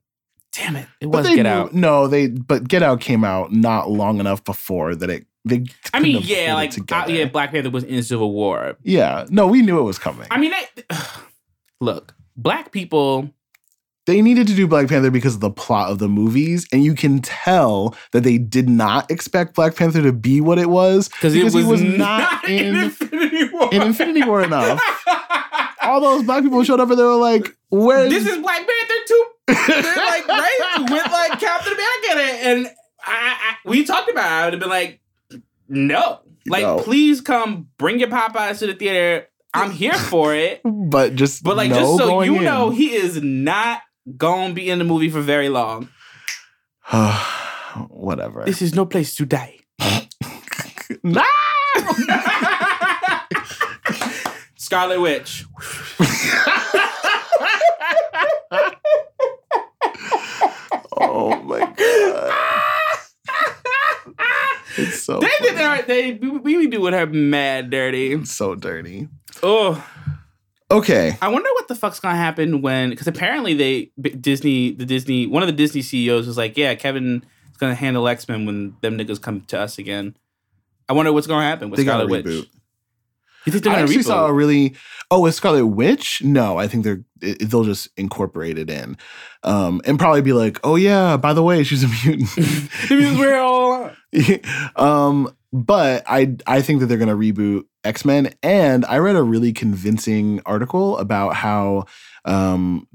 Damn it. It was Get knew- Out. No, they but Get Out came out not long enough before that it they I mean, yeah, like, uh, yeah, Black Panther was in Civil War. yeah. No, we knew it was coming. I mean, they, *sighs* look, black people, they needed to do Black Panther because of the plot of the movies, and you can tell that they did not expect Black Panther to be what it was because it was, he was not *laughs* in Infinity War. in Infinity War enough. *laughs* All those black people showed up and they were like, "Where this is Black Panther too. They're like, *laughs* right? With like Captain America in it. And I, I, we talked about it. I would have been like, no. Like, No. please come bring your Popeyes to the theater. I'm here for it. but just But like, no just so you in. know, he is not gonna be in the movie for very long. *sighs* whatever. This is no place to die. *laughs* no! *laughs* Scarlet Witch. oh my god, it's so They did funny. her. They we, we do with her mad dirty. It's so dirty. Oh, Okay, I wonder what the fuck's gonna happen when because apparently they Disney the Disney one of the Disney CEOs was like, yeah, Kevin is gonna handle X Men when them niggas come to us again. I wonder what's gonna happen with they Scarlet reboot. Witch. You think they're gonna I actually reboot? saw a really. Oh, with Scarlet Witch? No, I think they're they'll just incorporate it in, um, and probably be like, oh yeah, by the way, she's a mutant. *laughs* Because we're all *laughs* um, but I I think that they're gonna reboot X Men, and I read a really convincing article about how um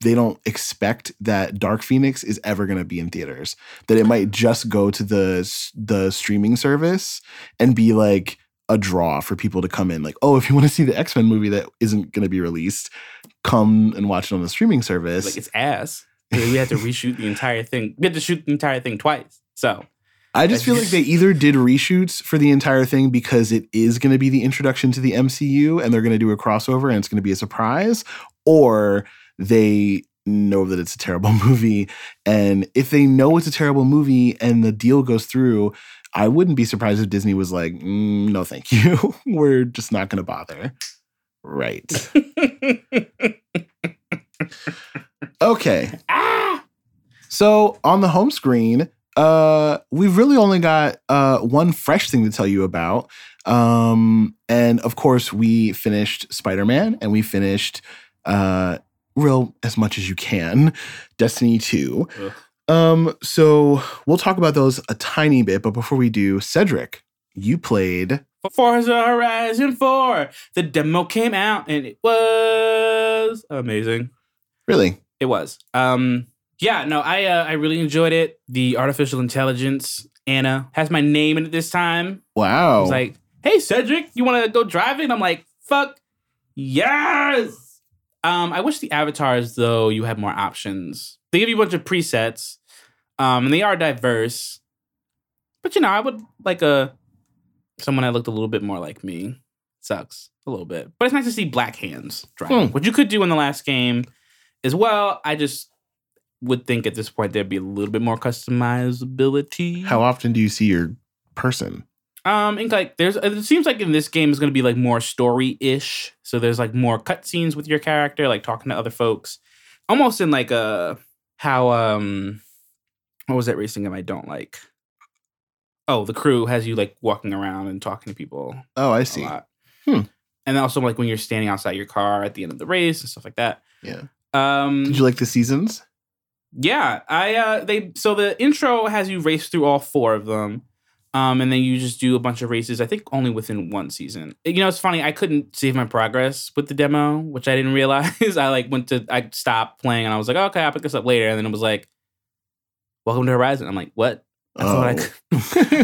they don't expect that Dark Phoenix is ever going to be in theaters. That it might just go to the the streaming service and be like a draw for people to come in. Like, oh, if you want to see the X Men movie that isn't going to be released, come and watch it on the streaming service. like it's ass. We had to *laughs* reshoot the entire thing. We had to shoot the entire thing twice. So I just feel like they either did reshoots for the entire thing because it is going to be the introduction to the MCU and they're going to do a crossover and it's going to be a surprise, or they know that it's a terrible *laughs* movie. And if they know it's a terrible movie and the deal goes through, I wouldn't be surprised if Disney was like, "Mm, no, thank *laughs* you. We're just not going to bother. Right. *laughs* Okay. ah, So on the home screen, uh, we've really only got uh, one fresh thing to tell you about. Um, and of course, we finished Spider Man and we finished uh, real as much as you can Destiny 2. Ugh. Um, so we'll talk about those a tiny bit, but before we do, Cedric, you played. Forza Horizon 4. The demo came out and it was amazing. Really? It was. Um yeah, no, I uh, I really enjoyed it. The artificial intelligence Anna has my name in it this time. Wow. was like, "Hey Cedric, you want to go driving?" I'm like, "Fuck. Yes." Um I wish the avatars though you had more options. They give you a bunch of presets. Um and they are diverse. But you know, I would like a someone that looked a little bit more like me. Sucks a little bit. But it's nice to see black hands driving, which you could do in the last game as well. I just would think at this point there'd be a little bit more customizability. How often do you see your person? Um, and like there's it seems like in this game is gonna be like more story-ish. So there's like more cutscenes with your character, like talking to other folks. Almost in like a how um what was that racing game I don't like? Oh, the crew has you like walking around and talking to people Oh, I see. Hmm. And also like when you're standing outside your car at the end of the race and stuff like that. Yeah. Um Did you like the seasons? Yeah, I uh they so the intro has you race through all four of them. Um, and then you just do a bunch of races. I think only within one season. You know, it's funny. I couldn't save my progress with the demo, which I didn't *laughs* realize. I like went to I stopped playing and I was like, okay, I'll pick this up later. And then it was like, welcome to Horizon. I'm like, what? I thought I, Oh. *laughs*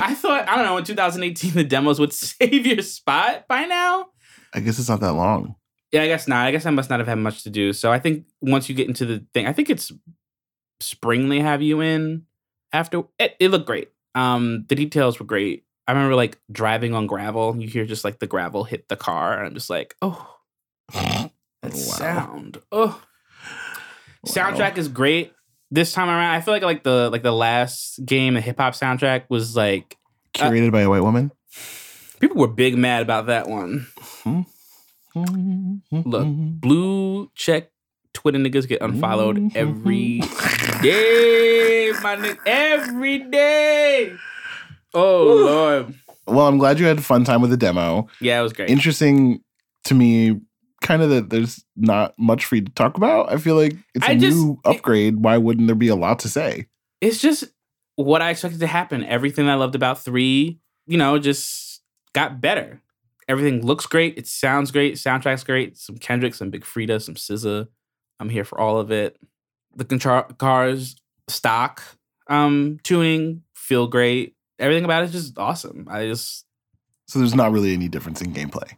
I thought I don't know in 2018 the demos would *laughs* save your spot by now. I guess it's not that long. Yeah, I guess not. I guess I must not have had much to do. So I think once you get into the thing, I think it's spring they have you in after. It, it looked great. Um, the details were great. I remember like driving on gravel. You hear just like the gravel hit the car, and I'm just like, oh, that *laughs* Wow. sound. Oh, soundtrack is great. This time around, I feel like like the like the last game, the hip hop soundtrack was like Curated by a white woman. people were big mad about that one. Look, blue check Twitter niggas get unfollowed every mm-hmm. day, my nigga. Every day. Oh lord. Well, I'm glad you had a fun time with the demo. Yeah, it was great. Interesting to me, kind of that there's not much for you to talk about. I feel like it's a I just- new upgrade. Why wouldn't there be a lot to say? it's just what I expected to happen. Everything I loved about three, you know, just got better. Everything looks great. It sounds great. Soundtrack's great. Some Kendrick, some Big Freedia, some SZA. I'm here for all of it. The contra- cars stock um tuning feel great. Everything about it is just awesome. I just So there's not really any difference in gameplay.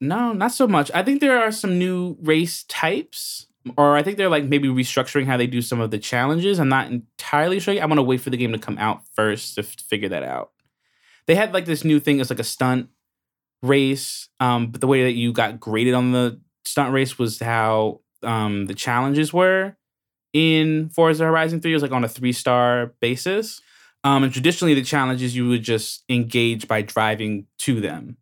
no, not so much. I think there are some new race types, or I think they're like maybe restructuring how they do some of the challenges. I'm not entirely sure. I'm gonna wait for the game to come out first to f- figure that out. They had like this new thing. It's like a stunt race, um, but the way that you got graded on the stunt race was how um, the challenges were in Forza Horizon 3. It was like on a three star basis. Um, and traditionally, the challenges you would just engage by driving to them.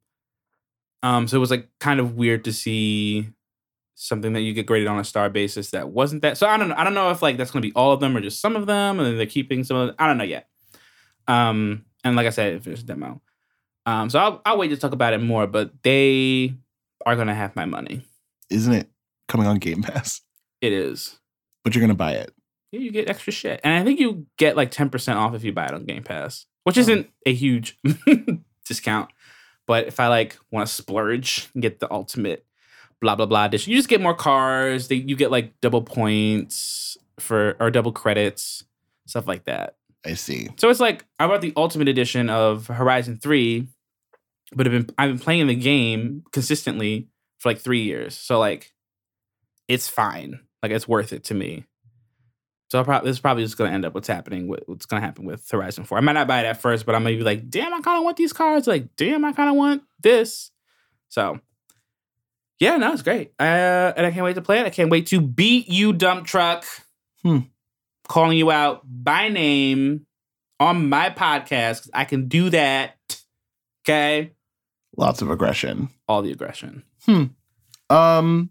Um, so it was like kind of weird to see something that you get graded on a star basis that wasn't that. So I don't know. I don't know if like that's going to be all of them or just some of them, and then they're keeping some of. Them. I don't know yet. Um, and like I said, if there's a demo, um, so I'll I'll wait to talk about it more. But they are going to have my money. Isn't it coming on Game Pass? It is. But you're gonna buy it. Yeah, you get extra shit, and I think you get like ten percent off if you buy it on Game Pass, which Oh. isn't a huge *laughs* discount. But if I like want to splurge and get the ultimate blah blah blah edition, you just get more cars. They, you get like double points for or double credits, stuff like that. I see. So it's like I bought the ultimate edition of Horizon Three, but I've been I've been playing the game consistently for like three years. So like, it's fine. Like it's worth it to me. So I'll probably this is probably just gonna end up what's happening with what's gonna happen with Horizon Four. I might not buy it at first, but I'm gonna be like, damn, I kind of want these cards. Like, damn, I kind of want this. So. Yeah, no, it's great. Uh, and I can't wait to play it. I can't wait to beat you, dump truck. Hmm. Calling you out by name on my podcast. I can do that. Okay. Lots of aggression. All the aggression. Hmm. Um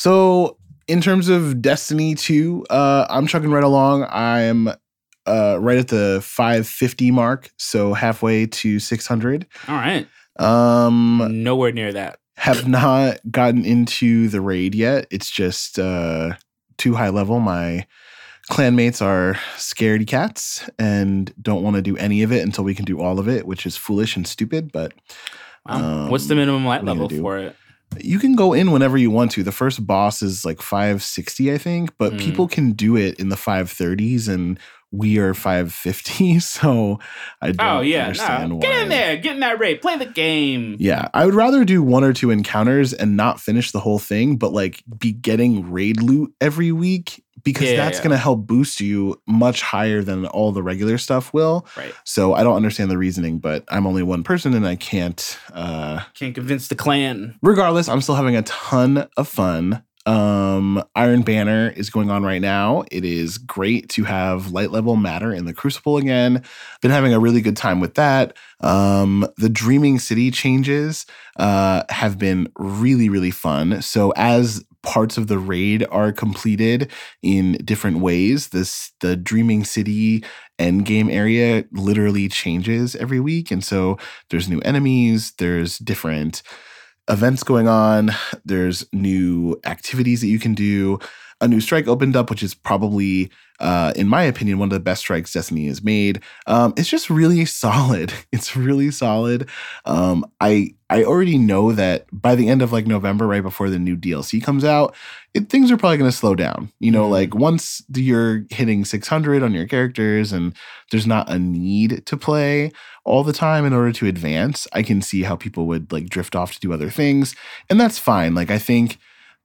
so in terms of Destiny 2, uh I'm chugging right along. I'm uh right at the 550 mark, so halfway to 600. All right. Um Nowhere near that. have not gotten into the raid yet. It's just uh too high level. My clanmates are scaredy cats and don't want to do any of it until we can do all of it, which is foolish and stupid, but Wow. What's the Um, minimum light what are you level for it? You can go in whenever you want to. The first boss is like 560, I think, but Mm. people can do it in the 530s and we are 550, *laughs* so I don't Oh yeah, understand no. why. Get in there, get in that raid, play the game. Yeah, I would rather do one or two encounters and not finish the whole thing, but like be getting raid loot every week because Yeah, that's yeah. going to help boost you much higher than all the regular stuff will. Right. So I don't understand the reasoning, but I'm only one person and I can't. Uh, Can't convince the clan. regardless, I'm still having a ton of fun. Um, Iron Banner is going on right now. It is great to have light level matter in the Crucible again. Been having a really good time with that. Um, the Dreaming City changes uh, have been really, really fun. So as parts of the raid are completed in different ways, this the Dreaming City end game area literally changes every week, and so there's new enemies. There's different events going on. There's new activities that you can do. a new strike opened up, which is probably, uh, in my opinion, one of the best strikes Destiny has made. Um, it's just really *laughs* solid. It's really solid. Um, I I already know that by the end of like November, right before the new DLC comes out, it, things are probably going to slow down. You know, Mhm. like once you're hitting 600 on your characters and there's not a need to play all the time in order to advance, I can see how people would like drift off to do other things. And that's fine. Like, I think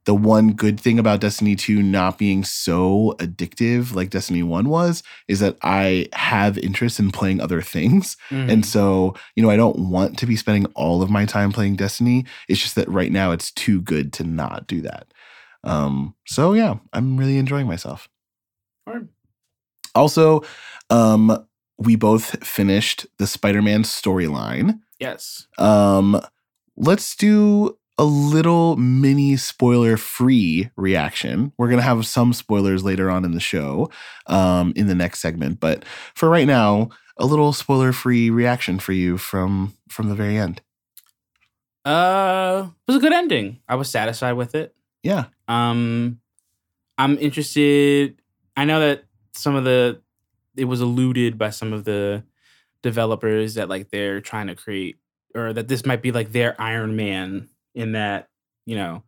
the one good thing about Destiny 2 not being so addictive like Destiny 1 was is that I have interest in playing other things. Mhm. And so, you know, I don't want to be spending all of my time playing Destiny. It's just that right now it's too good to not do that. Um, so yeah, I'm really enjoying myself. Also, um, we both finished the Spider-Man storyline. yes. Um, let's do a little mini spoiler free reaction. We're going to have some spoilers later on in the show, um, in the next segment. But for right now, a little spoiler free reaction for you from from the very end. Uh, it was a good ending. I was satisfied with it. Yeah. Um, I'm interested. I know that some of the it was alluded by some of the developers that like they're trying to create or that this might be like their Iron Man in that you know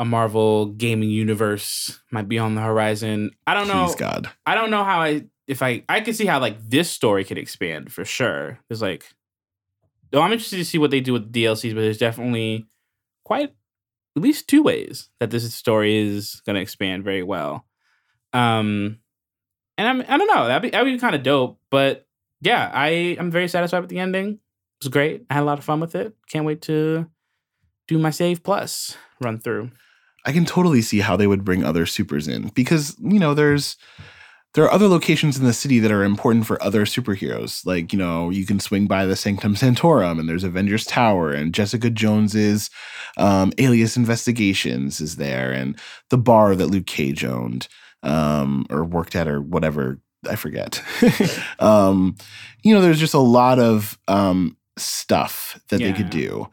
a Marvel gaming universe might be on the horizon. I don't know. Please God. I don't know how I if I I could see how like this story could expand for sure. There's like, though I'm interested to see what they do with DLCs, but there's definitely quite at least two ways that this story is going to expand very well. Um, and I'm I don't know that'd be that'd be kind of dope, but yeah, I I'm very satisfied with the ending. It was great. I had a lot of fun with it. Can't wait to do my save plus run through. I can totally see how they would bring other supers in because you know there's there are other locations in the city that are important for other superheroes. Like you know you can swing by the Sanctum Sanctorum and there's Avengers Tower and Jessica Jones's um, Alias Investigations is there and the bar that Luke Cage owned um, or worked at or whatever I forget. *laughs* um, you know there's just a lot of um, stuff that they could do.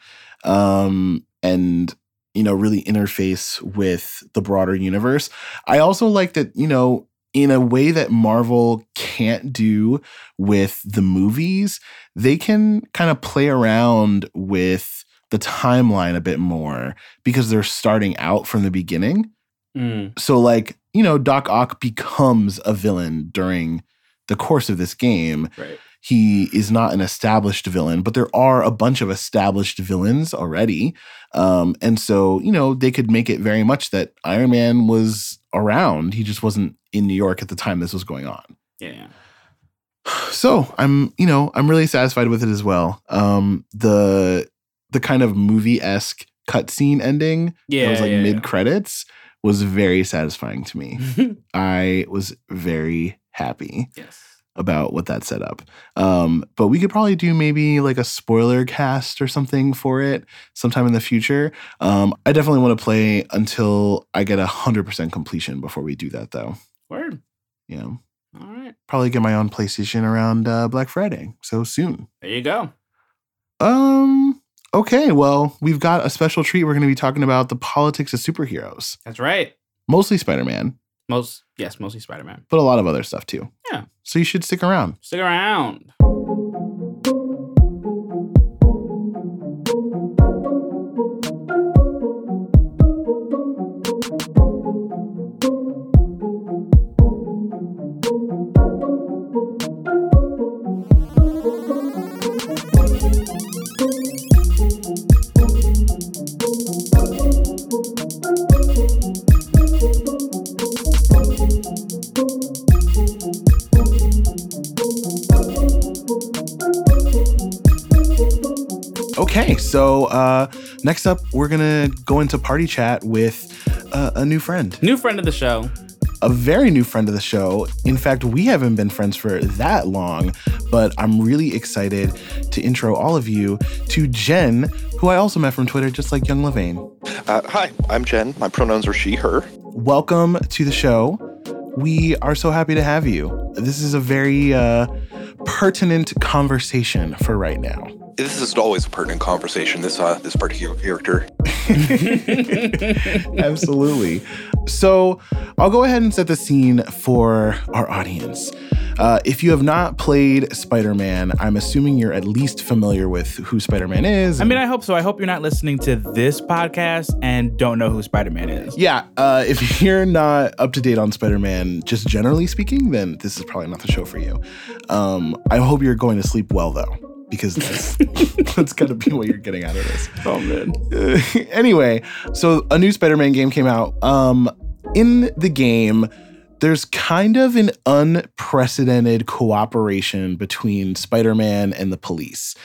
Um, and you know, really interface with the broader universe. I also like that, you know, in a way that Marvel can't do with the movies, they can kind of play around with the timeline a bit more because they're starting out from the beginning. Mm, So, like, you know, Doc Ock becomes a villain during the course of this game right. He is not an established villain, but there are a bunch of established villains already. Um, and so, you know, they could make it very much that Iron Man was around. He just wasn't in New York at the time this was going on. Yeah. *sighs* So I'm, you know, I'm really satisfied with it as well. Um, the the kind of movie esque cutscene ending Yeah. that was like yeah, mid credits was very satisfying to me. *laughs* I was very happy yes. About what that set up. Um, but we could probably do maybe like a spoiler cast or something for it sometime in the future. Um, I definitely want to play until I get a hundred percent completion before we do that, though. Word. Yeah. All right. probably get my own PlayStation around uh, Black Friday, so soon. There you go. Um. Okay, well, we've got a special treat. We're going to be talking about the politics of superheroes, That's right. mostly Spider Man, Most yes, mostly Spider Man. but a lot of other stuff too. Yeah. So you should stick around. Stick around. Okay, so uh, next up, we're gonna go into party chat with uh, a new friend, New friend of the show. a very new friend of the show. In fact, we haven't been friends for that long, but I'm really excited to intro all of you to Jen, who I also met from Twitter, just like Young Levain. Uh, hi, I'm Jen. My pronouns are she, her. Welcome to the show. We are so happy to have you. This is a very uh, pertinent conversation for right now. This is always a pertinent conversation. This uh, this particular character. *laughs* *laughs* Absolutely. So I'll go ahead and set the scene for our audience. Uh, if you have not played Spider Man, I'm assuming you're at least familiar with who Spider Man is. I mean, I hope so. I hope you're not listening to this podcast and don't know who Spider Man is. yeah, uh, if *laughs* you're not up to date on Spider Man, just generally speaking, then this is probably not the show for you. Um, I hope you're going to sleep well, though, because *laughs* that's, that's going to be what you're getting out of this. Oh man. *laughs* anyway, so a new Spider-Man game came out. Um, in the game, there's kind of an unprecedented cooperation between Spider-Man and the police.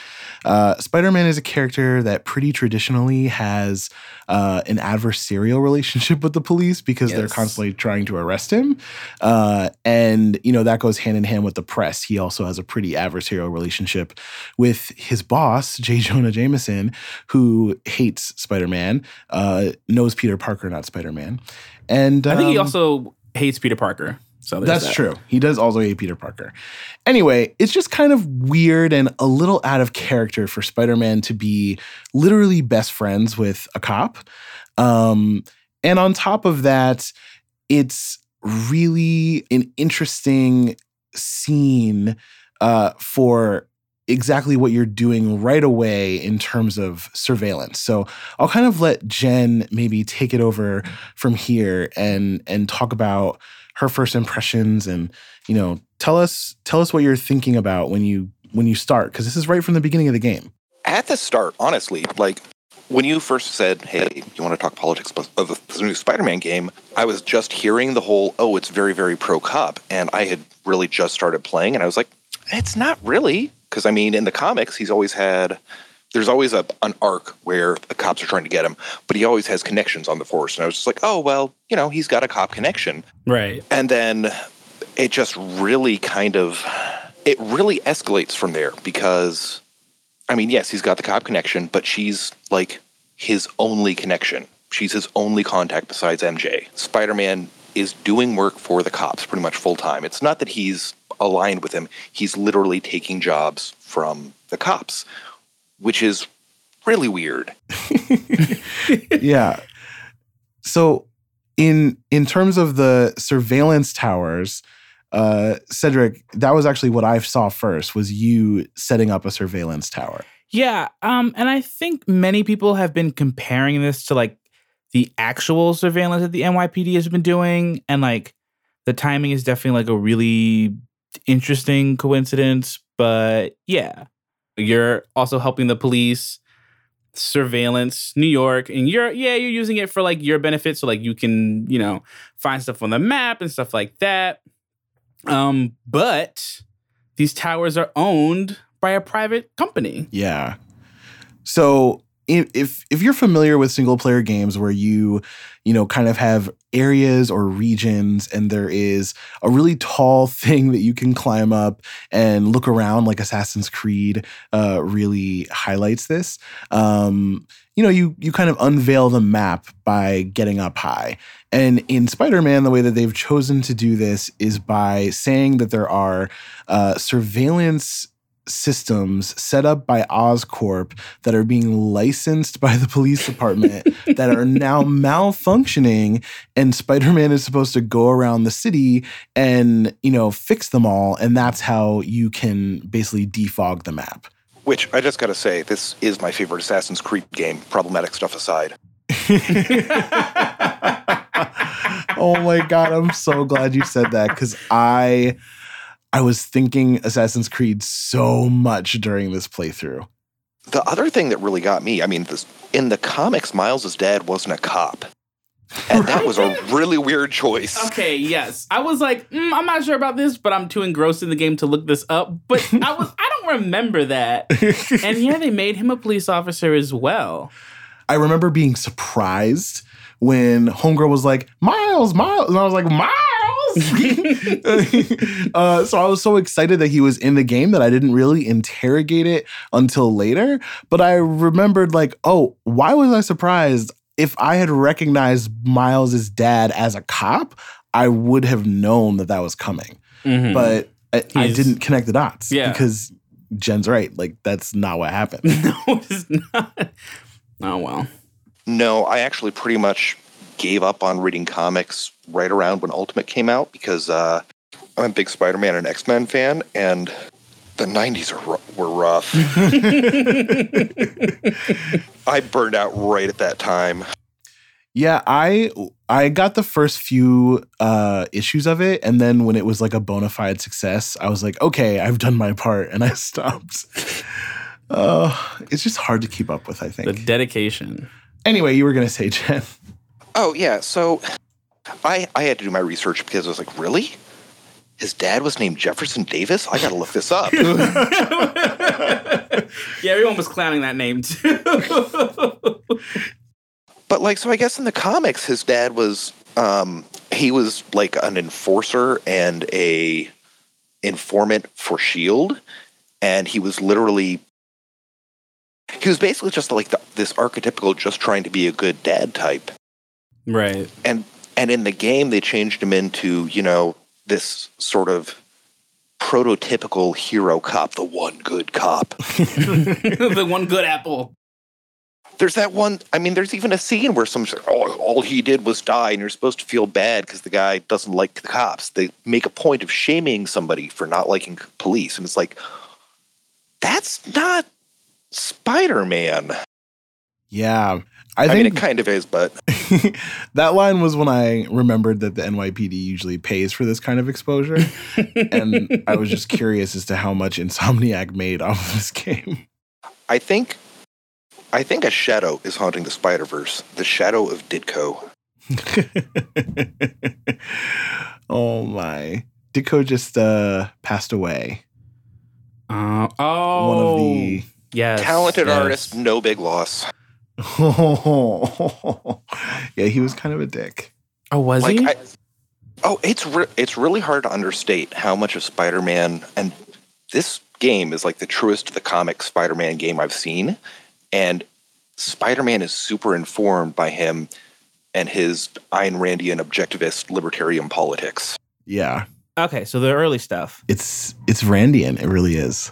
Uh, Spider-Man is a character that pretty traditionally has uh, an adversarial relationship with the police because they're constantly trying to arrest him, uh, and you know that goes hand in hand with the press. He also has a pretty adversarial relationship with his boss, *laughs* J. Jonah Jameson, who hates Spider-Man, uh, knows Peter Parker, not Spider-Man, and I think he um, also hates Peter Parker. So that's that. true. He does also hate Peter Parker. Anyway, it's just kind of weird and a little out of character for Spider Man to be literally best friends with a cop. Um, and on top of that, it's really an interesting scene uh, for exactly what you're doing right away in terms of surveillance. So I'll kind of let Jen maybe take it over from here and and talk about her first impressions and you know tell us tell us what you're thinking about when you when you start because this is right from the beginning of the game. At the start, honestly, like when you first said, "Hey, you want to talk politics of the new Spider-Man game?" I was just hearing the whole, "Oh, it's very, very pro cop," and I had really just started playing, and I was like, "It's not really," because I mean, in the comics, he's always had. There's always a, an arc where the cops are trying to get him, but he always has connections on the force. And I was just like, oh, well, you know, he's got a cop connection. Right. And then it just really kind of it really escalates from there because I mean, yes, he's got the cop connection, but she's like his only connection. She's his only contact besides MJ. Spider-Man is doing work for the cops pretty much full time. It's not that he's aligned with him. He's literally taking jobs from the cops, which is really weird. *laughs* yeah. So in in terms of the surveillance towers, uh, Cedric, that was actually what I saw first. Was you setting up a surveillance tower? Yeah, um, and I think many people have been comparing this to like the actual surveillance that the NYPD has been doing, and like the timing is definitely like a really interesting coincidence. But yeah, You're also helping the police surveillance New York and you're yeah, you're using it for like your benefit so like you can, you know, find stuff on the map and stuff like that. Um but these towers are owned by a private company. Yeah. So if if, you're familiar with single player games where you you know kind of have areas or regions and there is a really tall *laughs* thing that you can climb up and look around like Assassin's Creed uh, really highlights this. Um, you know, you you kind of unveil the map by getting up high. And in Spider-Man, the way that they've chosen to do this is by saying that there are uh, surveillance systems set up by Oscorp that are being licensed by the police department *laughs* that are now malfunctioning and Spider-Man is supposed to go around the city and you know fix them all and that's how you can basically defog the map. Which I just got to say, this is my favorite Assassin's Creed game, problematic stuff aside. *laughs* oh my god, I'm so glad you said that cuz I I was thinking Assassin's Creed so much during this playthrough. The other thing that really got me, I mean, this, in the comics, Miles' dad wasn't a cop. And that was a really weird choice. Okay, yes. I was like, mm, I'm not sure about this, but I'm too engrossed in the game to look this up. But I was I don't remember that. *laughs* And yeah, they made him a police officer as well. I remember being surprised when Homegirl was like, Miles, Miles. And I was like, Miles. *laughs* uh, so I was so excited that he was in the game that I didn't really interrogate it until later. But I remembered, like, oh, why was I surprised? If I had recognized Miles's dad as a cop, I would have known that that was coming. Mhm. But I, I didn't connect the dots Yeah. because Jen's right. Like that's not what happened. *laughs* no, it's not. Oh well. No, I actually pretty much gave up on reading comics right around when Ultimate came out because uh, I'm a big Spider-Man and X-Men fan, and the '90s are, were rough. *laughs* I burned out right at that time. Yeah, I I got the first few uh issues of it and then when it was like a bona fide success, I was like, "Okay, I've done my part." And I *laughs* stopped. Uh, it's just hard to keep up with, I think. The dedication. anyway, you were going to say, Jen. Oh yeah, so I I had to do my research because I was like, really? His dad was named Jefferson Davis. I got to look this up. *laughs* Yeah, everyone was clowning that name too. But like, so I guess in the comics, his dad was um, he was like an enforcer and a informant for Shield, and he was literally he was basically just like the, this archetypical, just trying to be a good dad type. Right. And and in the game, they changed him into you know this sort of prototypical hero cop, the one good cop. *laughs* *laughs* the one good apple. There's that one. I mean, there's even a scene where someone's like, "Oh, all he did was die," and you're supposed to feel bad because the guy doesn't like the cops. They make a point of shaming somebody for not liking police, and it's like, that's not Spider-Man. Yeah. I I, mean, think it kind of is, but *laughs* *laughs* that line was when I remembered that the NYPD usually pays for this kind of exposure. *laughs* and I was just curious as to how much Insomniac made off of this game. I think, I think a shadow is haunting the Spider-Verse. The shadow of Ditko. *laughs* oh my. Ditko just uh passed away. Uh, oh, One of the yes, Talented yes. artist, no big loss. *laughs* yeah, he was kind of a dick. Oh, was like he? I, oh it's re- it's really hard to understate how much of spider-man and this game is like the truest to the comic spider-man game i've seen and spider-man is super informed by him and his Ayn Randian objectivist libertarian politics. Yeah. Okay, so the early stuff. It's it's Randian. It really is.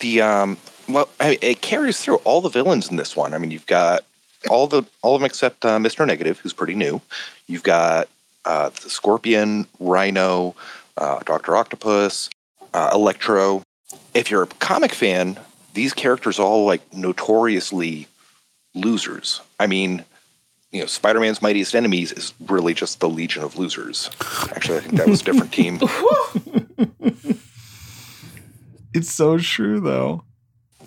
The um, well, I, it carries through all the villains in this one. I mean, you've got all the all of them except uh, Mister Negative, who's pretty new. You've got uh, the Scorpion, Rhino, uh, Doctor Octopus, uh, Electro. If you're a comic fan, these characters are all like notoriously losers. I mean, you know, Spider-Man's mightiest enemies is really just the Legion of Losers. Actually, I think that was a different team. *laughs* It's so true though.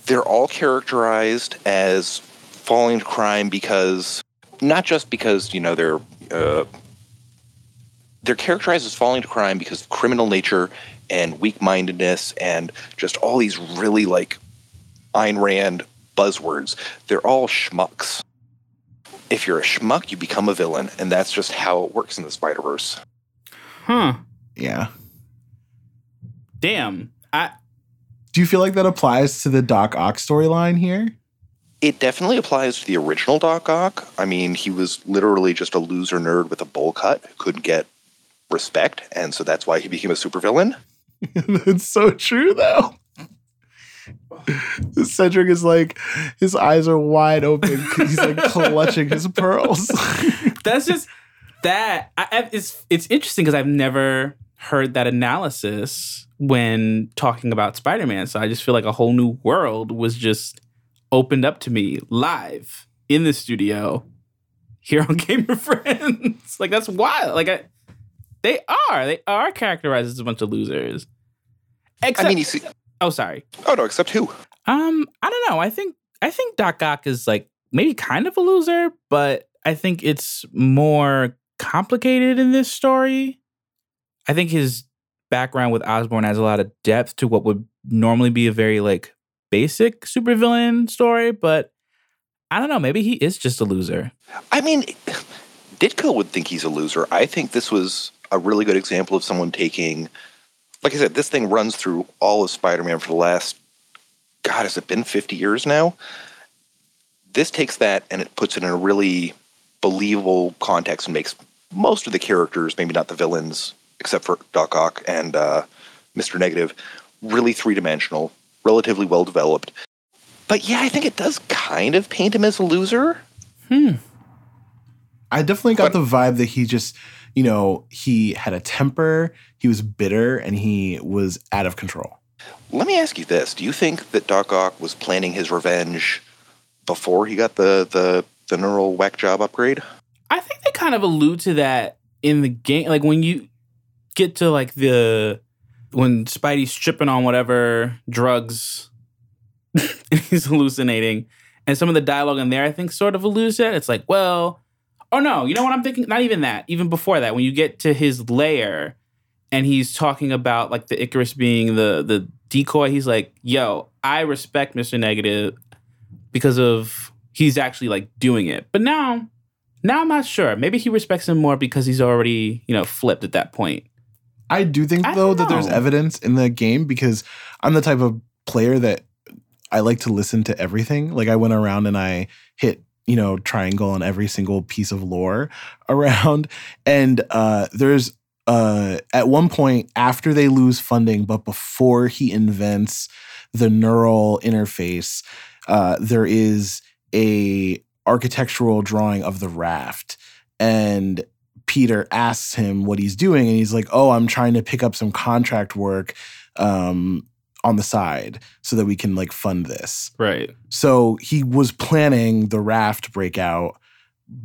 They're all characterized as falling to crime because not just because you know they're uh, they're characterized as falling to crime because of criminal nature and weak-mindedness and just all these really like Ayn Rand buzzwords. They're all schmucks. If you're a schmuck, you become a villain, and that's just how it works in the Spider Verse. Huh. Yeah. Damn. I Do you feel like that applies to the Doc Ock storyline here? It definitely applies to the original Doc Ock. I mean, he was literally just a loser nerd with a bowl cut who couldn't get respect, and so that's why he became a supervillain. *laughs* That's so true though. Cedric is like his eyes are wide open. He's like *laughs* clutching his pearls. *laughs* that's just that I, I- it's it's interesting because I've never heard that analysis when talking about Spider-Man. So I just feel like a whole new world was just opened up to me live in the studio here on *laughs* Gamer Friends. like that's wild. Like I, they are they are characterized as a bunch of losers. Except, I mean, you see, oh sorry. oh no, except who? Um, I don't know. I think I think Doc Ock is like maybe kind of a loser, but I think it's more complicated in this story. I think his background with Osborn adds a lot of depth to what would normally be a very like basic supervillain story, but I don't know, maybe he is just a loser. I mean, Ditko would think he's a loser. I think this was a really good example of someone taking, like I said, this thing runs through all of Spider Man for the last, God, has it been 50 years now? This takes that and it puts it in a really believable context and makes most of the characters, maybe not the villains, except for Doc Ock and uh, Mr. Negative, really three dimensional, relatively well developed. But yeah, I think it does kind of paint him as a loser. Hmm. I definitely got But- the vibe that he just, you know, he had a temper, he was bitter, and he was out of control. Let me ask you this: Do you think that Doc Ock was planning his revenge before he got the the the neural whack job upgrade? I think they kind of allude to that in the game. Like when you get to like the when Spidey's tripping on whatever drugs *laughs* he's hallucinating, and some of the dialogue in there, I think, sort of alludes to that. It's like, well, oh no, you know what I'm thinking? Not even that. Even before that, when you get to his lair and he's talking about like the Icarus being the the decoy, he's like, yo, I respect Mr. Negative because of he's actually like doing it. But now now I'm not sure. Maybe he respects him more because he's already, you know, flipped at that point. I do think I though that there's evidence in the game because I'm the type of player that I like to listen to everything. Like I went around and I hit, you know, triangle on every single piece of lore *laughs* around. And uh there's uh at one point after they lose funding, but before he invents the neural interface, uh there is a architectural drawing of the raft. And Peter asks him what he's doing, and he's like, "Oh, I'm trying to pick up some contract work um, on the side so that we can like fund this." Right. So he was planning the raft breakout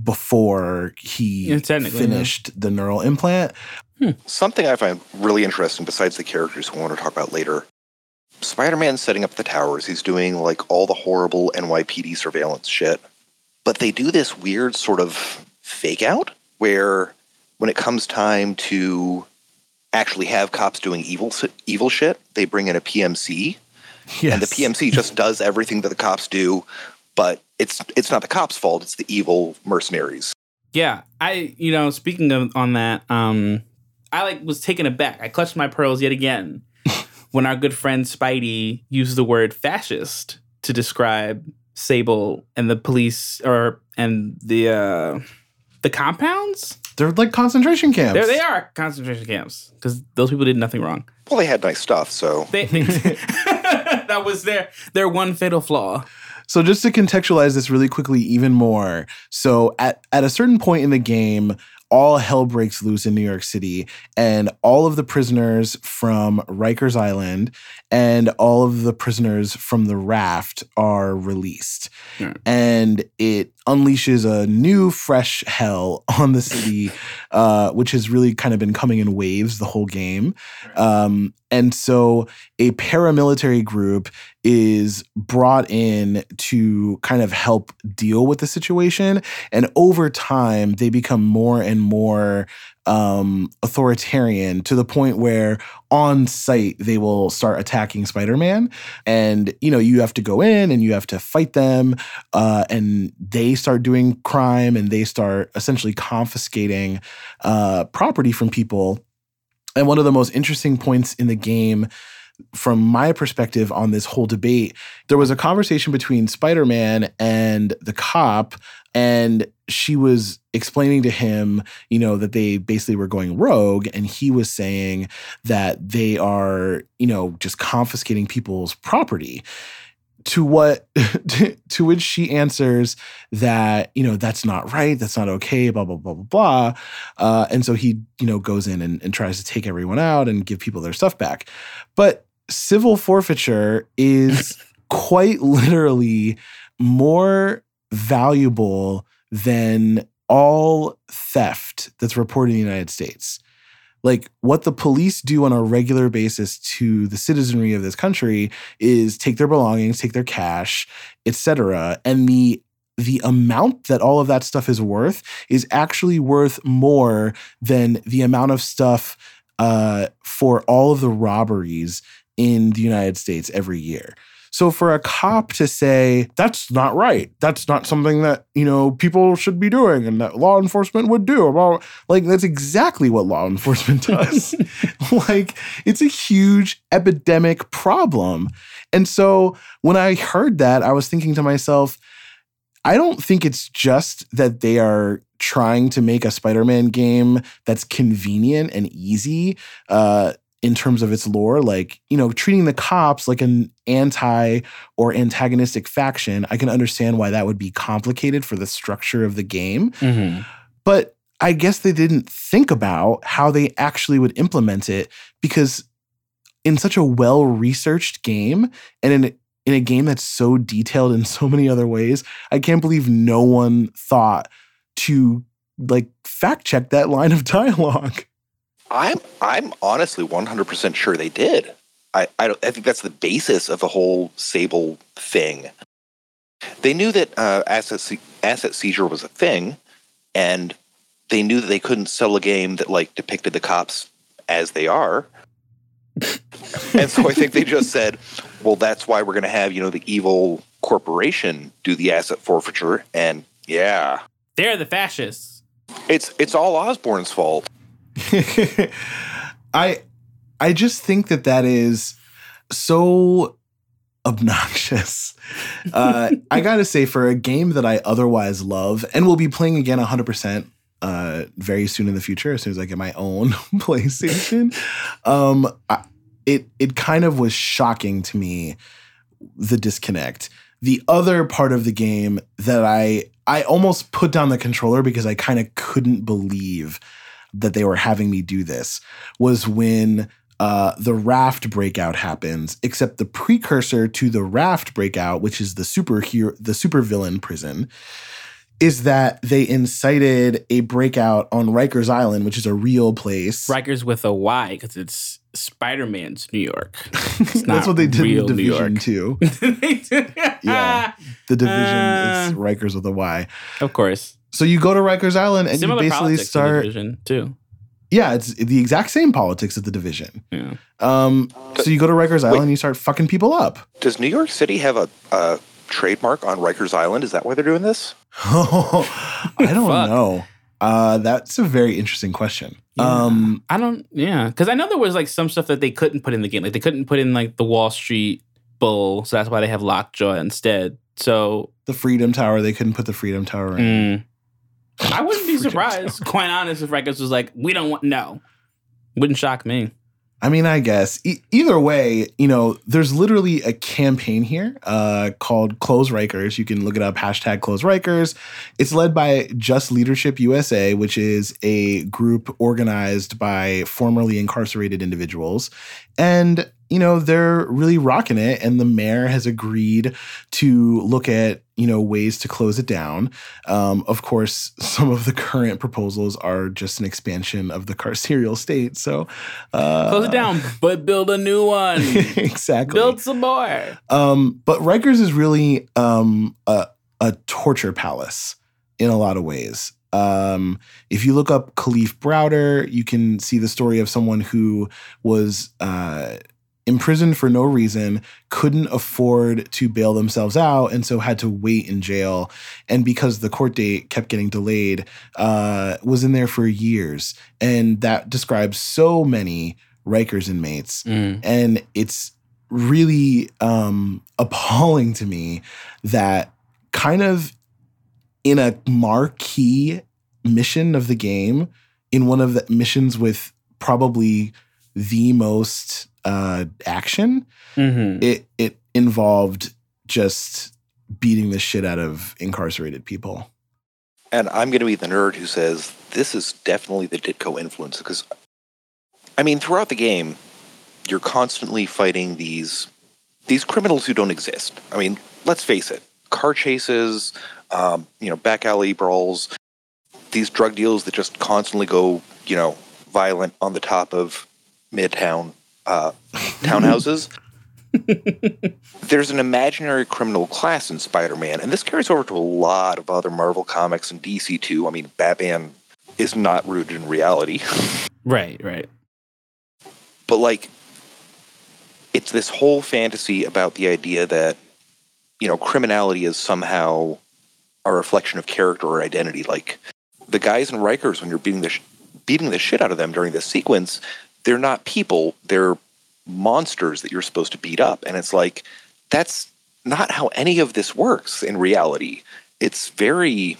before he Yeah, technically, yeah. finished the neural implant. Something I find really interesting, besides the characters who I want to talk about later. Spider-Man's setting up the towers. He's doing like all the horrible NYPD surveillance shit. But they do this weird sort of fake out where when it comes time to actually have cops doing evil evil shit, they bring in a PMC Yes. and the PMC just *laughs* does everything that the cops do, but it's it's not the cops' fault, it's the evil mercenaries. Yeah. I you know, speaking of on that, um, I like was taken aback. I clutched my pearls yet again *laughs* when our good friend Spidey used the word fascist to describe Sable and the police or and the uh the compounds. They're like concentration camps. There they are concentration camps because those people did nothing wrong. Well, they had nice stuff, so They, *laughs* that was their their one fatal flaw. So just to contextualize this really quickly even more. So at at a certain point in the game, all hell breaks loose in New York City and all of the prisoners from Rikers Island and all of the prisoners from the raft are released. Yeah. And it unleashes a new fresh hell *laughs* on the city uh, which has really kind of been coming in waves the whole game. Um, and so a paramilitary group is brought in to kind of help deal with the situation. And over time, they become more and more um, authoritarian to the point where on site they will start attacking Spider-Man, and you know you have to go in and you have to fight them, uh, and they start doing crime and they start essentially confiscating uh, property from people. And one of the most interesting points in the game from my perspective on this whole debate, there was a conversation between Spider Man and the cop, and she was explaining to him, you know, that they basically were going rogue, and he was saying that they are, you know, just confiscating people's property. To what, *laughs* to which she answers that, you know, that's not right, that's not okay, blah, blah, blah, blah, blah. Uh, and so he, you know, goes in and, and tries to take everyone out and give people their stuff back. But civil forfeiture is *laughs* quite literally more valuable than all theft that's reported in the United States. Like what the police do on a regular basis to the citizenry of this country is take their belongings, take their cash, etc. And the the amount that all of that stuff is worth is actually worth more than the amount of stuff uh, for all of the robberies in the United States every year. So for a cop to say that's not right, that's not something that you know people should be doing and that law enforcement would do, about like that's exactly what law *laughs* enforcement does. *laughs* like it's a huge epidemic problem. And so when I heard that, I was thinking to myself, I don't think it's just that they are trying to make a Spider-Man game that's convenient and easy. Uh, in terms of its lore. Like, you know, treating the cops like an anti or antagonistic faction, I can understand why that would be complicated for the structure of the game. Mm-hmm. But I guess they didn't think about how they actually would implement it because in such a well researched game and in in a game that's so detailed in *laughs* so many other ways, I can't believe no one thought to like fact check that line of *laughs* dialogue. I'm I'm honestly 100% sure they did. I I, don't, I think that's the basis of the whole Sable thing. They knew that uh, asset se- asset seizure was a thing, and they knew that they couldn't sell a game that like depicted the cops as they are. *laughs* and so I think they just said, "Well, that's why we're going to have you know the evil corporation do the asset forfeiture." And yeah, They're the fascists. it's it's all Osborn's fault. *laughs* I I just think that that is so obnoxious. *laughs* Uh, I gotta say, for a game that I otherwise love and will be playing again 100% uh, very soon in the future, as soon as I get my own *laughs* PlayStation, um, I, it it kind of was shocking to me the disconnect. The other part of the game that I I almost put down the controller because I kind of couldn't believe that they were having me do this was when uh, the raft breakout happens, except the precursor to the raft breakout, which is the superhero, the supervillain prison, is that they incited a breakout on Rikers Island, which is a real place. Rikers with a Y because it's Spider Man's New York. *laughs* That's what they did in New Division yeah. *laughs* Yeah. The Division Uh. is Rikers with a Y. Of course. So you go to Rikers Island and Similar you basically politics in start. Division too. Yeah, it's the exact same politics of the Division. Yeah. Um, so you go to Rikers Island and you start fucking people up. Does New York City have a, a trademark on Rikers Island? Is that why they're doing this? *laughs* I don't know. Uh, that's a very interesting question. Yeah. Um, I don't. Yeah, because I know there was like some stuff that they couldn't put in the game. Like they couldn't put in like the Wall Street Bull, so that's why they have Lockjaw instead. So the Freedom Tower, they couldn't put the Freedom Tower in. mm, I wouldn't be *laughs* surprised, quite honest, if Rikers was like, "We don't want no." Wouldn't shock me. I mean, I guess e- either way, you know, there's literally a campaign here uh, called Close Rikers. You can look it up, hashtag Close Rikers. It's led by Just Leadership USA, which is a group organized by formerly incarcerated individuals. And, you know, they're really rocking it. And the mayor has agreed to look at, you know, ways to close it down. Um, of course, *laughs* some of the current proposals are just an expansion of the carceral state. So, uh, Close it down, but build a new one. *laughs* exactly. build some more. Um, but Rikers is really um, a, a torture palace in a lot of ways. Um, if you look up Kalief Browder, you can see the story of someone who was uh, imprisoned for no reason, couldn't afford to bail themselves out, and so had to wait in jail. And because the court date kept getting delayed, uh, was in there for years. And that describes so many Rikers inmates Mm. and it's really um appalling to me that kind of in a marquee mission of the game in one of the missions with probably the most uh action Mhm. it it involved just beating the shit out of incarcerated people And I'm going to be the nerd who says this is definitely the Ditko influence because, I mean, throughout the game, you're constantly fighting these these criminals who don't exist. I mean, let's face it: car chases, um, you know, back alley brawls, these drug deals that just constantly go, you know, violent on the top of midtown uh, townhouses. *laughs* There's an imaginary criminal class in Spider-Man, and this carries over to a lot of other Marvel comics and DC too. I mean, Batman is not rooted in reality, *laughs* Right, right. but like, it's this whole fantasy about the idea that you know criminality is somehow a reflection of character or identity. Like the guys in Rikers, when you're beating the sh- beating the shit out of them during this sequence, they're not people; they're monsters that you're supposed to beat up, and it's like that's not how any of this works in reality. It's very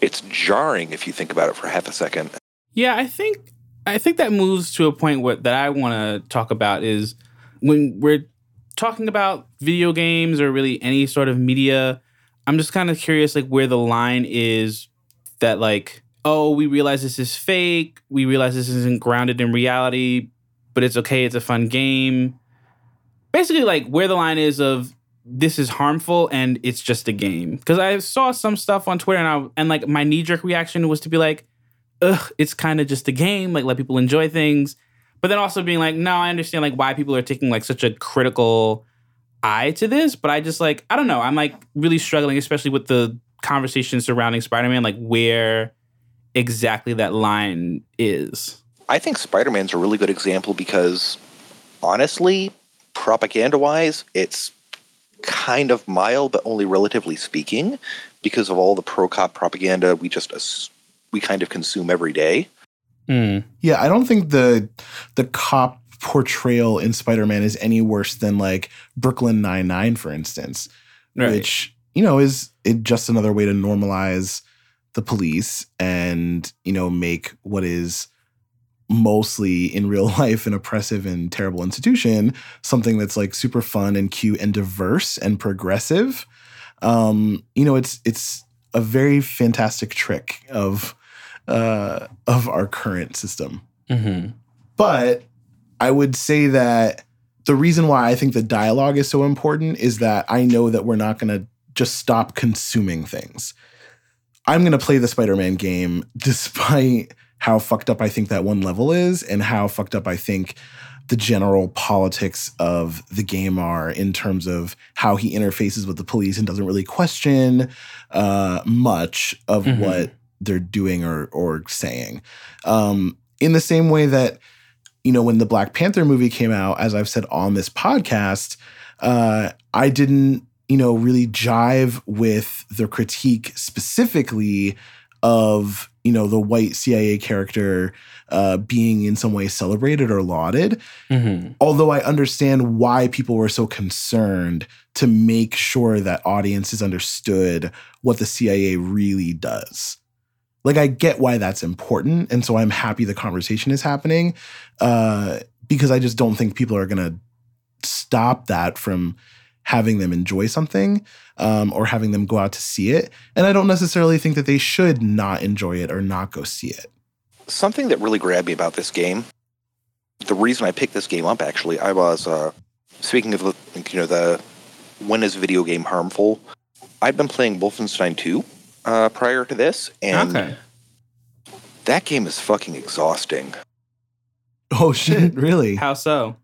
it's jarring if you think about it for half a second. Yeah, I think I think that moves to a point where that I want to talk about is when we're talking about video games or really any sort of media. I'm just kind of curious, like where the line is that like, oh, we realize this is fake. We realize this isn't grounded in reality, but it's okay. It's a fun game. Basically, like where the line is of this is harmful and it's just a game. Because I saw some stuff on Twitter and I and like my knee jerk reaction was to be like, ugh, it's kind of just a game. Like let people enjoy things. But then also being like, no, I understand like why people are taking like such a critical eye to this. But I just like, I don't know. I'm like really struggling, especially with the conversation surrounding Spider-Man, like where exactly that line is. I think Spider Man's a really good example because honestly, propaganda wise, it's kind of mild, but only relatively speaking, because of all the pro cop propaganda we just we kind of consume every day. Mm. Yeah, I don't think the the cop portrayal in Spider-Man is any worse than like Brooklyn Nine-Nine, for instance, Right. which, you know, is it just another way to normalize the police and, you know, make what is mostly in real *laughs* life an oppressive and terrible institution something that's like super fun and cute and diverse and progressive. Um you know it's it's a very fantastic trick of uh of our current system. Hmm but I would say that the reason why I think the dialogue is so important is that I know that we're not going to just stop consuming things. I'm going to play the Spider Man game despite how fucked up I think that one level is and how fucked up I think the general politics of the game are in terms of how he interfaces with the police and doesn't really question uh, much of Mhm. what they're doing or or saying. Um, in the same way that you know when the Black Panther movie came out, as I've said on this podcast, uh, I didn't you know really jive with the critique specifically of you know the white CIA character uh, being in some way celebrated or lauded hmm although I understand why people were so concerned to make sure that audiences understood what the CIA really does. Like, I get why that's important. And so I'm happy the conversation is happening uh, because I just don't think people are going to stop that from having them enjoy something um, or having them go out to see it. And I don't necessarily think that they should not enjoy it or not go see it. Something that really grabbed me about this game, the reason I picked this game up actually, I was uh, speaking of the you know the when is video game harmful? I'd been playing Wolfenstein 2 uh, prior to this, and Okay. that game is fucking exhausting. Oh, shit, *laughs* really? How so?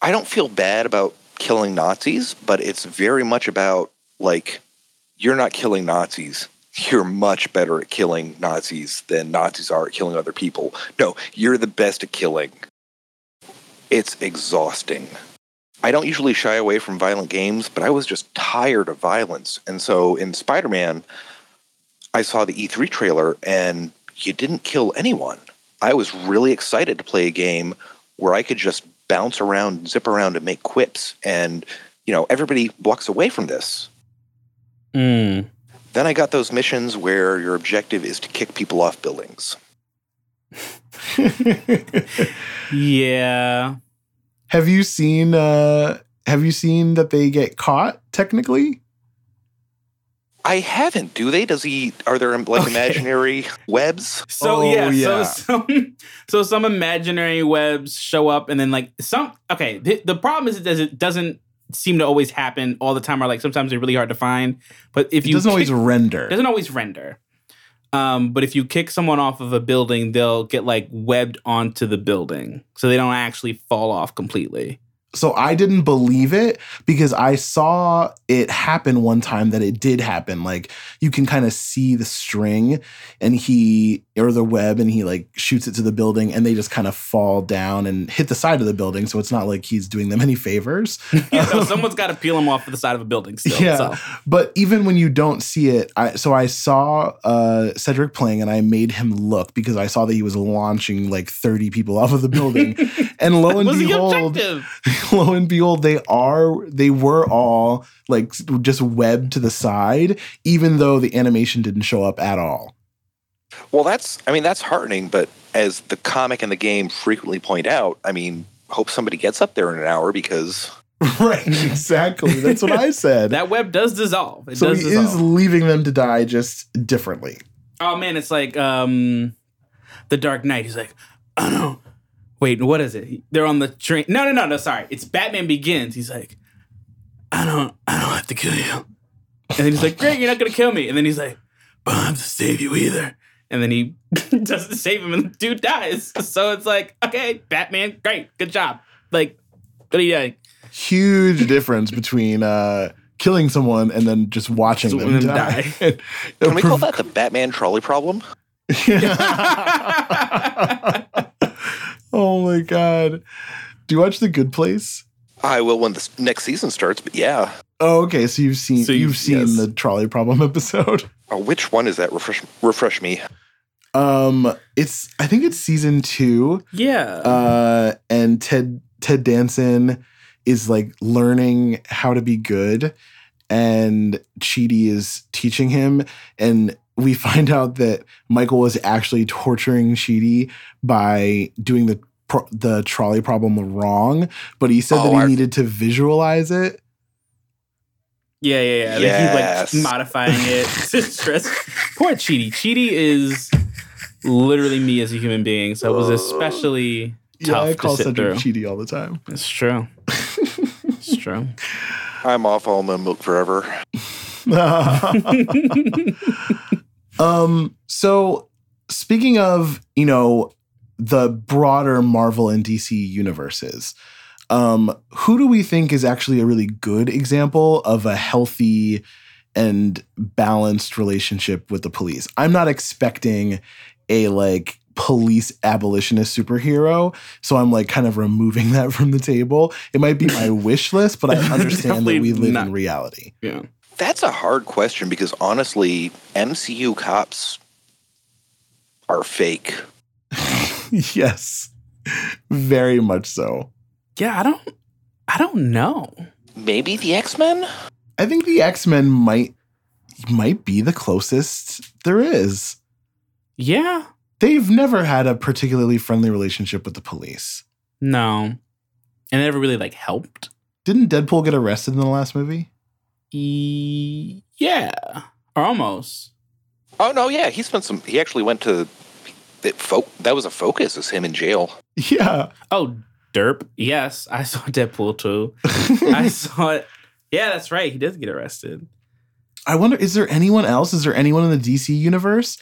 I don't feel bad about killing Nazis, but it's very much about like you're not killing Nazis. You're much better at killing Nazis than Nazis are at killing other people. No, you're the best at killing. It's exhausting. I don't usually shy away from violent games, but I was just tired of violence. And so in Spider Man, I saw the E3 trailer and you didn't kill anyone. I was really excited to play a game where I could just bounce around, zip around, and make quips. And, you know, everybody walks away from this. Mm. Then I got those missions where your objective is to kick people off buildings. *laughs* Yeah. have you seen uh have you seen that they get caught technically? I haven't, do they? Does he, are there like Okay. imaginary webs? So Oh, yeah, yeah. so some *laughs* so some imaginary webs show up, and then like some. Okay, the, the problem is it does it doesn't seem to always happen all the time, or like sometimes they're really hard to find. But if It you doesn't always kick- render. doesn't always render. Um, but if you kick someone off of a building, they'll get like webbed onto the building, so they don't actually fall off completely. So I didn't believe it because I saw it happen one time that it did happen. Like you can kind of see the string and he or the web and he like shoots it to the building and they just kind of fall down and hit the side of the building. So it's not like he's doing them any favors. *laughs* Yeah, so someone's got to peel him off of the side of a building. Still, Yeah. so. But even when you don't see it, I so I saw uh, Cedric playing and I made him look because I saw that he was launching like 30 people off of the building. *laughs* and lo and was the behold, objective? *laughs* lo and behold, they are they were all like just webbed to the side, even though the animation didn't show up at all. Well, that's I mean that's heartening, but as the comic and the game frequently point out, I mean, hope somebody gets up there in an hour because *laughs* right, exactly. That's what I said. *laughs* That web does dissolve. It so does he dissolve. is leaving them to die just differently. Oh man, it's like um the Dark Knight. He's like, oh *clears throat* no. Wait, what is it? They're on the train. No, no, no, no, sorry. It's Batman Begins. He's like, I don't I don't have to kill you. And then he's like, Great, you're not gonna kill me. And then he's like, But I don't have to save you either. And then he *laughs* doesn't save him and the dude dies. So it's like, okay, Batman, great, good job. Like, what are you doing? Huge difference between uh, killing someone and then just watching Just them them die. die. *laughs* can we call that the Batman trolley problem? *laughs* oh my god! Do you watch The Good Place? I will when the next season starts, but yeah. Oh, okay. So you've seen So you've, you've- seen yes. the trolley problem *laughs* episode. Oh, which one is that? Refresh refresh me. Um, it's I think it's season two. yeah. Uh, and Ted Ted Danson is like learning how to be good, and Chidi is teaching him, and we find out that Michael was actually torturing Chidi by doing the pro- the trolley problem wrong, but he said Oh, that he I- needed to visualize it. Yeah, yeah, yeah. Like, he's like modifying it *laughs* to stress. Poor Chidi. Chidi is literally me as a human being, so it was oh. especially Yeah, tough I call to sit Cedric through. Chidi all the time. It's true. it's true. I'm off almond milk forever. *laughs* *laughs* um so speaking of you know the broader marvel and dc universes um who do we think is actually a really good example of a healthy and balanced relationship with the police i'm not expecting a like police abolitionist superhero so i'm like kind of removing *laughs* that from the table it might be my *laughs* wish list but i understand that we live not. in reality Yeah. That's a hard question because honestly, MCU cops are fake. *laughs* yes very much so Yeah, I don't I don't know. Maybe the X Men? I think the X Men might might be the closest there is. Yeah. They've never had a particularly friendly relationship with the police. No. And it never really like helped. Didn't Deadpool get arrested in the last movie? E- yeah. Or almost. Oh no, yeah, he spent some. He actually went to. It fo- that was a focus. Is him in jail? Yeah. Oh, derp. Yes, I saw Deadpool too. I *laughs* saw it. Yeah, that's right. He does get arrested. I wonder is there anyone else? Is there anyone in the DC universe?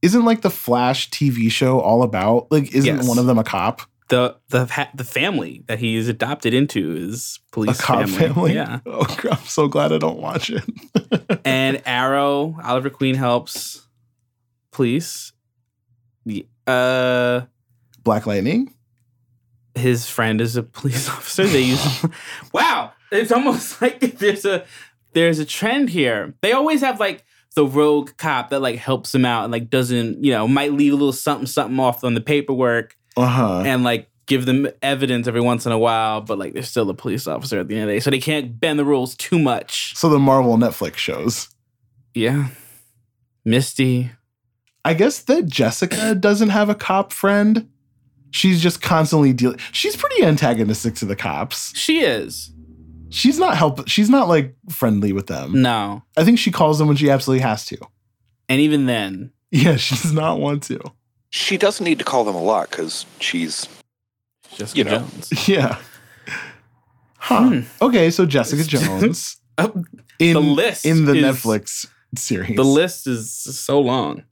Isn't like the Flash TV show all about like isn't Yes. one of them a cop? The the ha- the family that he is adopted into is police a cop family? Yeah, *laughs* Oh I'm so glad I don't watch it. *laughs* and Arrow, Oliver Queen helps police. The uh, Black Lightning? his friend is a police *laughs* officer. They use. wow, it's almost like there's a there's a trend here. They always have like the rogue cop that like helps him out and like doesn't you know might leave a little something something off on the paperwork Uh-huh. and like give them evidence every once in a while, but like they're still a police officer at the end of the day, so they can't bend the rules too much. So the Marvel Netflix shows. Yeah, Misty. I guess that Jessica doesn't have a cop friend. She's just constantly dealing. She's pretty antagonistic to the cops. She is She's not help. She's not like friendly with them. no, I think she calls them when she absolutely has to. and even then, Yeah, *laughs* she does not want to. She doesn't need to call them a lot because she's. Jessica You know. Jones. *laughs* Yeah. Huh. Hmm. Okay, so Jessica Jones *laughs* Oh, in the list in the is- Netflix series. The list is so long.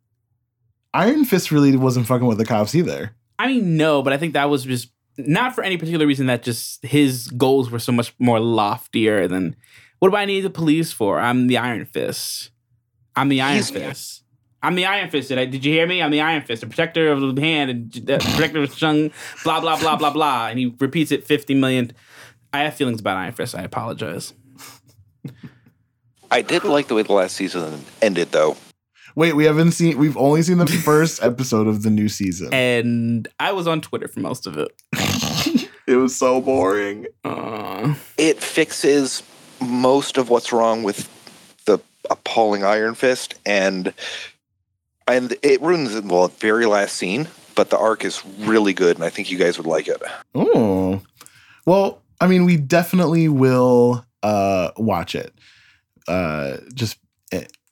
Iron Fist really wasn't fucking with the cops either. I mean, no, but I think that was just not for any particular reason. That just his goals were so much more loftier than what do I need the police for? I'm the Iron Fist. I'm the Iron He's- Fist. I'm the Iron Fist. Did, I, did you hear me? I'm the Iron Fist, the protector of the hand, and the protector of Shung. Blah blah blah blah blah. And he repeats it fifty million. I have feelings about Iron Fist. I apologize. I did like the way the last season ended, though. Wait, we haven't seen. We've only seen the first episode of the new season. And I was on Twitter for most of it. *laughs* it was so boring. Uh, It fixes most of what's wrong with the appalling Iron Fist, and and it ruins the well, very last scene, but the arc is really good, and I think you guys would like it. Oh, well, I mean, we definitely will uh, watch it. Uh, just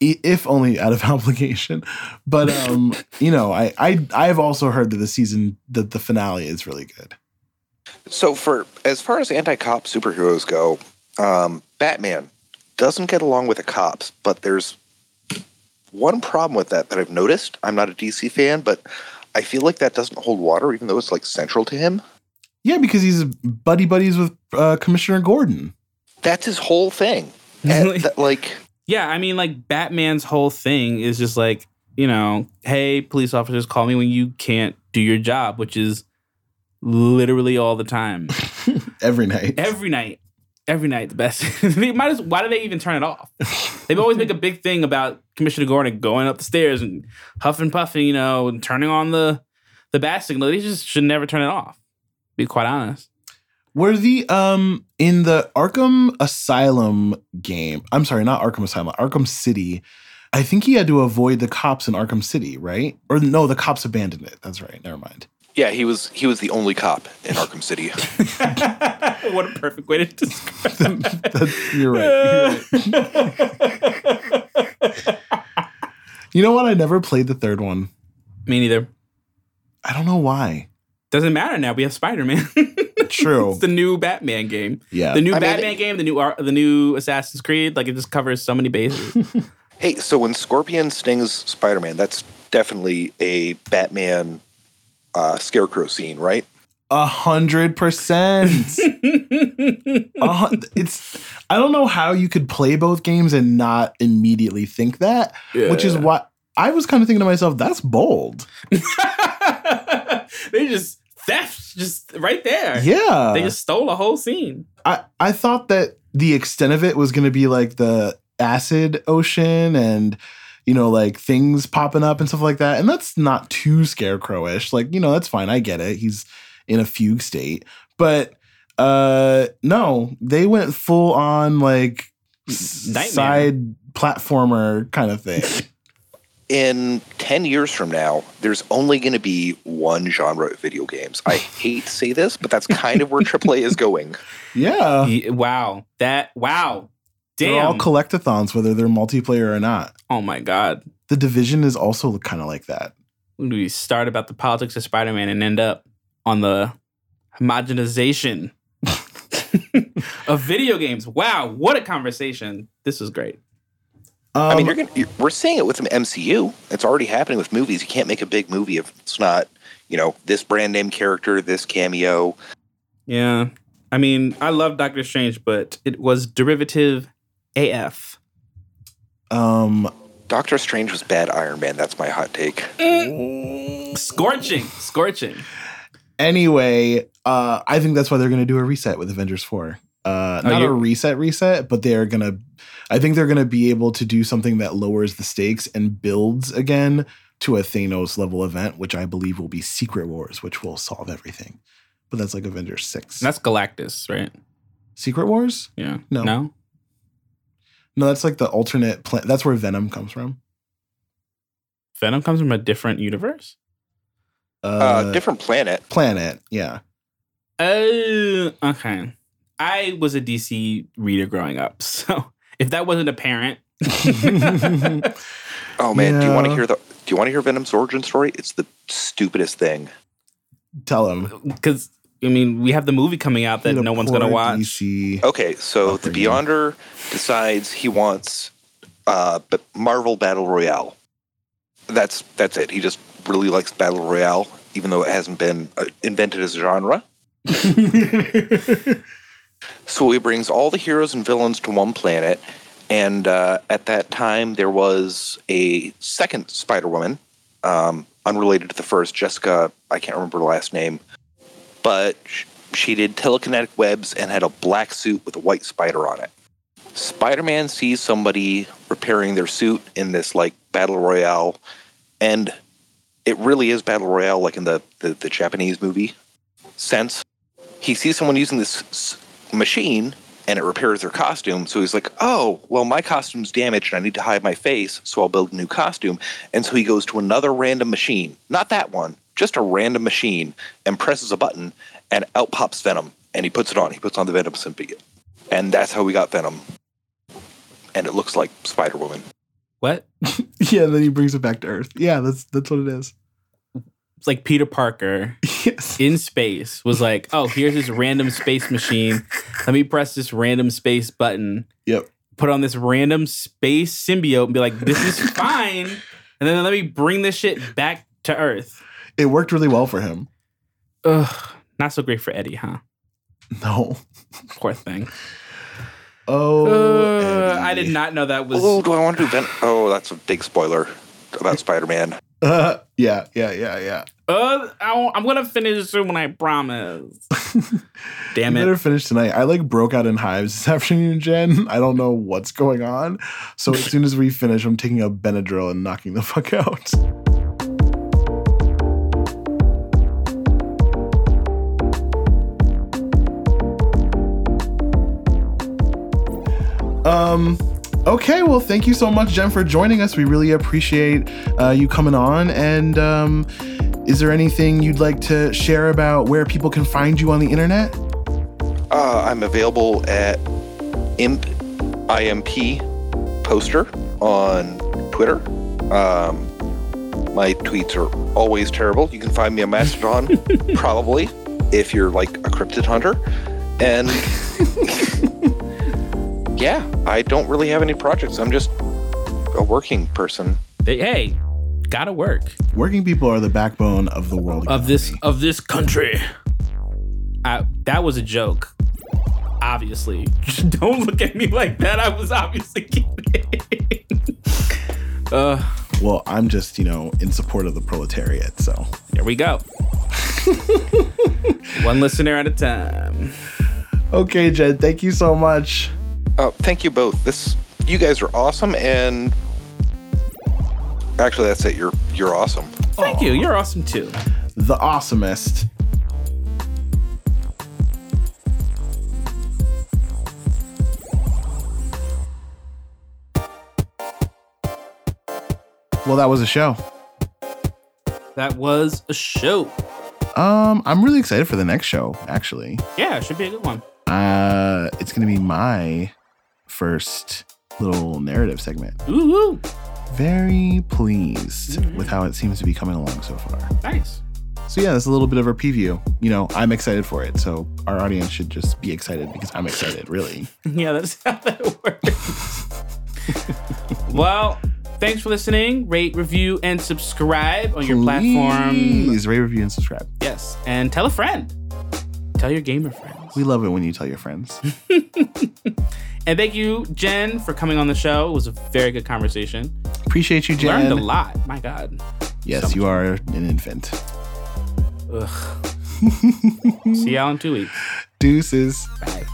if only out of *laughs* obligation, but um, you know, I I I've also heard that the season that the finale is really good. So, for as far as anti-cop superheroes go, um, Batman doesn't get along with the cops, but there's one problem with that that I've noticed. I'm not a DC fan, but I feel like that doesn't hold water, even though it's like central to him. Yeah, because he's buddy buddies with uh, Commissioner Gordon. That's his whole thing. *laughs* And that, like, Yeah, I mean, like Batman's whole thing is just like, you know, hey, police officers, call me when you can't do your job, which is literally all the time, *laughs* Every night. every night, every night. The best. *laughs* They might as, why do they even turn it off? They've always make a big thing about Commissioner Gordon going up the stairs and huffing, puffing, you know, and turning on the the bat signal. They just should never turn it off. Be quite honest. Were the um in the Arkham Asylum game? I'm sorry, not Arkham Asylum, Arkham City. I think he had to avoid the cops in Arkham City, right? Or no, the cops abandoned it. That's right. Never mind. Yeah, he was he was the only cop in Arkham City. *laughs* *laughs* what a perfect way to describe That's- you're right. You're right. You know what? I never played the third one. Me neither. I don't know why. Doesn't matter now. We have Spider Man. *laughs* True. it's the new Batman game. Yeah. The new I Batman it- game, the new Ar- the new Assassin's Creed. Like it just covers so many bases. hey, so when Scorpion stings Spider-Man, that's definitely a Batman uh, scarecrow scene, right? A hundred percent. *laughs* It's. I don't know how you could play both games and not immediately think that, which is Yeah. what I was kind of thinking to myself. That's bold. *laughs* they just theft, just right there. Yeah. They just stole a whole scene. I I thought that the extent of it was going to be like the acid ocean and you know like things popping up and stuff like that, and that's not too scarecrowish. Like you know that's fine. I get it. He's in a fugue state, but uh no, they went full on like Nightmare. side platformer kind of thing. *laughs* In 10 years from now, there's only going to be one genre of video games. I hate to say this, but that's kind of where *laughs* AAA is going. yeah. Wow. That wow. They're all collectathons, whether they're multiplayer or not. oh my god. The division is also kind of like that. We start about the politics of Spider Man and end up on the homogenization *laughs* of video games. Wow, what a conversation. This is great. Um, I mean, you're gonna, you're, we're seeing it with the MCU. It's already happening with movies. You can't make a big movie if it's not, you know, this brand name character, this cameo. Yeah. I mean, I love Doctor Strange, but it was derivative AF. um, Doctor Strange was bad Iron Man. That's my hot take. Scorching. Scorching. anyway, uh, I think that's why they're going to do a reset with Avengers 4. Uh, Oh, not a reset reset, but they're going to I think they're going to be able to do something that lowers the stakes and builds again to a Thanos level event, which I believe will be Secret Wars, which will solve everything. But that's like Avengers 6. That's Galactus, right? Secret Wars? Yeah. No. No? No, that's like the alternate planet. That's where Venom comes from. Venom comes from a different universe? Uh, Uh, different planet. planet. Yeah. Oh, okay. I was a DC reader growing up, *laughs* so if that wasn't apparent, *laughs* Oh man, do you want to hear the? Do you want to hear Venom's origin story? It's the stupidest thing. Tell him. because I mean, we have the movie coming out that no one's gonna watch. DC. Okay, so the Beyonder decides he wants uh, B- Marvel Battle Royale. That's that's it. He just really likes Battle Royale, even though it hasn't been uh, invented as a genre. *laughs* So he brings all the heroes and villains to one planet, and uh, at that time there was a second Spider Woman, um, unrelated to the first, Jessica. I can't remember her last name, but she did telekinetic webs and had a black suit with a white spider on it. Spider Man sees somebody repairing their suit in this like battle royale, and it really is battle royale, like in the the, the Japanese movie sense. He sees someone using this machine and it repairs their costume. So he's like, "Oh, well, my costume's damaged, and I need to hide my face, so I'll build a new costume." And so he goes to another random machine, not that one, just a random machine, and presses a button, and out pops Venom, and he puts it on. He puts on the Venom symbiote, and that's how we got Venom. And it looks like Spider Woman. What? *laughs* yeah, then he brings it back to Earth. Yeah, that's that's what it is. It's like Peter Parker Yes. in space was like, oh, here's this random space machine. Let me press this random space button, Yep. put on this random space symbiote, and be like, this is *laughs* fine. And then let me bring this shit back to Earth. It worked really well for him. Ugh, not so great for Eddie, huh? No. *laughs* Poor thing. Oh. Uh, I did not know that was. Oh, do I want to do Venom? Oh, that's a big spoiler about Spider Man. Uh, *laughs* yeah, yeah, yeah, yeah. Uh, I, am gonna finish soon when I promise. *laughs* Damn you it! better finish tonight. I like broke out in hives this *laughs* afternoon, Jen. I don't know what's going on. So as soon as we finish, I'm taking a Benadryl and knocking the fuck out. Um. Okay, well, thank you so much, Jen, for joining us. We really appreciate uh, you coming on. And um, is there anything you'd like to share about where people can find you on the internet? Uh, I'm available at imp imp poster on Twitter. Um, my tweets are always terrible. You can find me on Mastodon, *laughs* probably, if you're like a cryptid hunter. And *laughs* yeah, I don't really have any projects. I'm just a working person. They- hey, gotta work Working people are the backbone of the world. of this of this country. I, that was a joke. Obviously, *laughs* don't look at me like that. I was obviously kidding. *laughs* uh, well, I'm just, you know, in support of the proletariat. So here we go. *laughs* One listener at a time. okay, Jed, thank you so much. Uh, thank you both. This you guys are awesome, and actually, that's it. You're you're awesome. Thank you. You're awesome too. The awesomest. Well, that was a show. That was a show. Um, I'm really excited for the next show. Actually, Yeah, it should be a good one. uh, it's gonna be my first little narrative segment. Ooh. Very pleased Mhm. with how it seems to be coming along so far. nice. So yeah, that's a little bit of a preview. You know, I'm excited for it, so our audience should just be excited because I'm excited. Really. *laughs* Yeah, that's how that works. *laughs* well, thanks for listening. Rate, review, and subscribe on your platform. Please rate, review, and subscribe. Yes, and tell a friend. Tell your gamer friends. We love it when you tell your friends. *laughs* And thank you, Jen, for coming on the show. It was a very good conversation. Appreciate you, Jen. Learned a lot. My God. Yes, So you are an infant. Ugh. *laughs* See y'all in two weeks. *laughs* Deuces. Bye.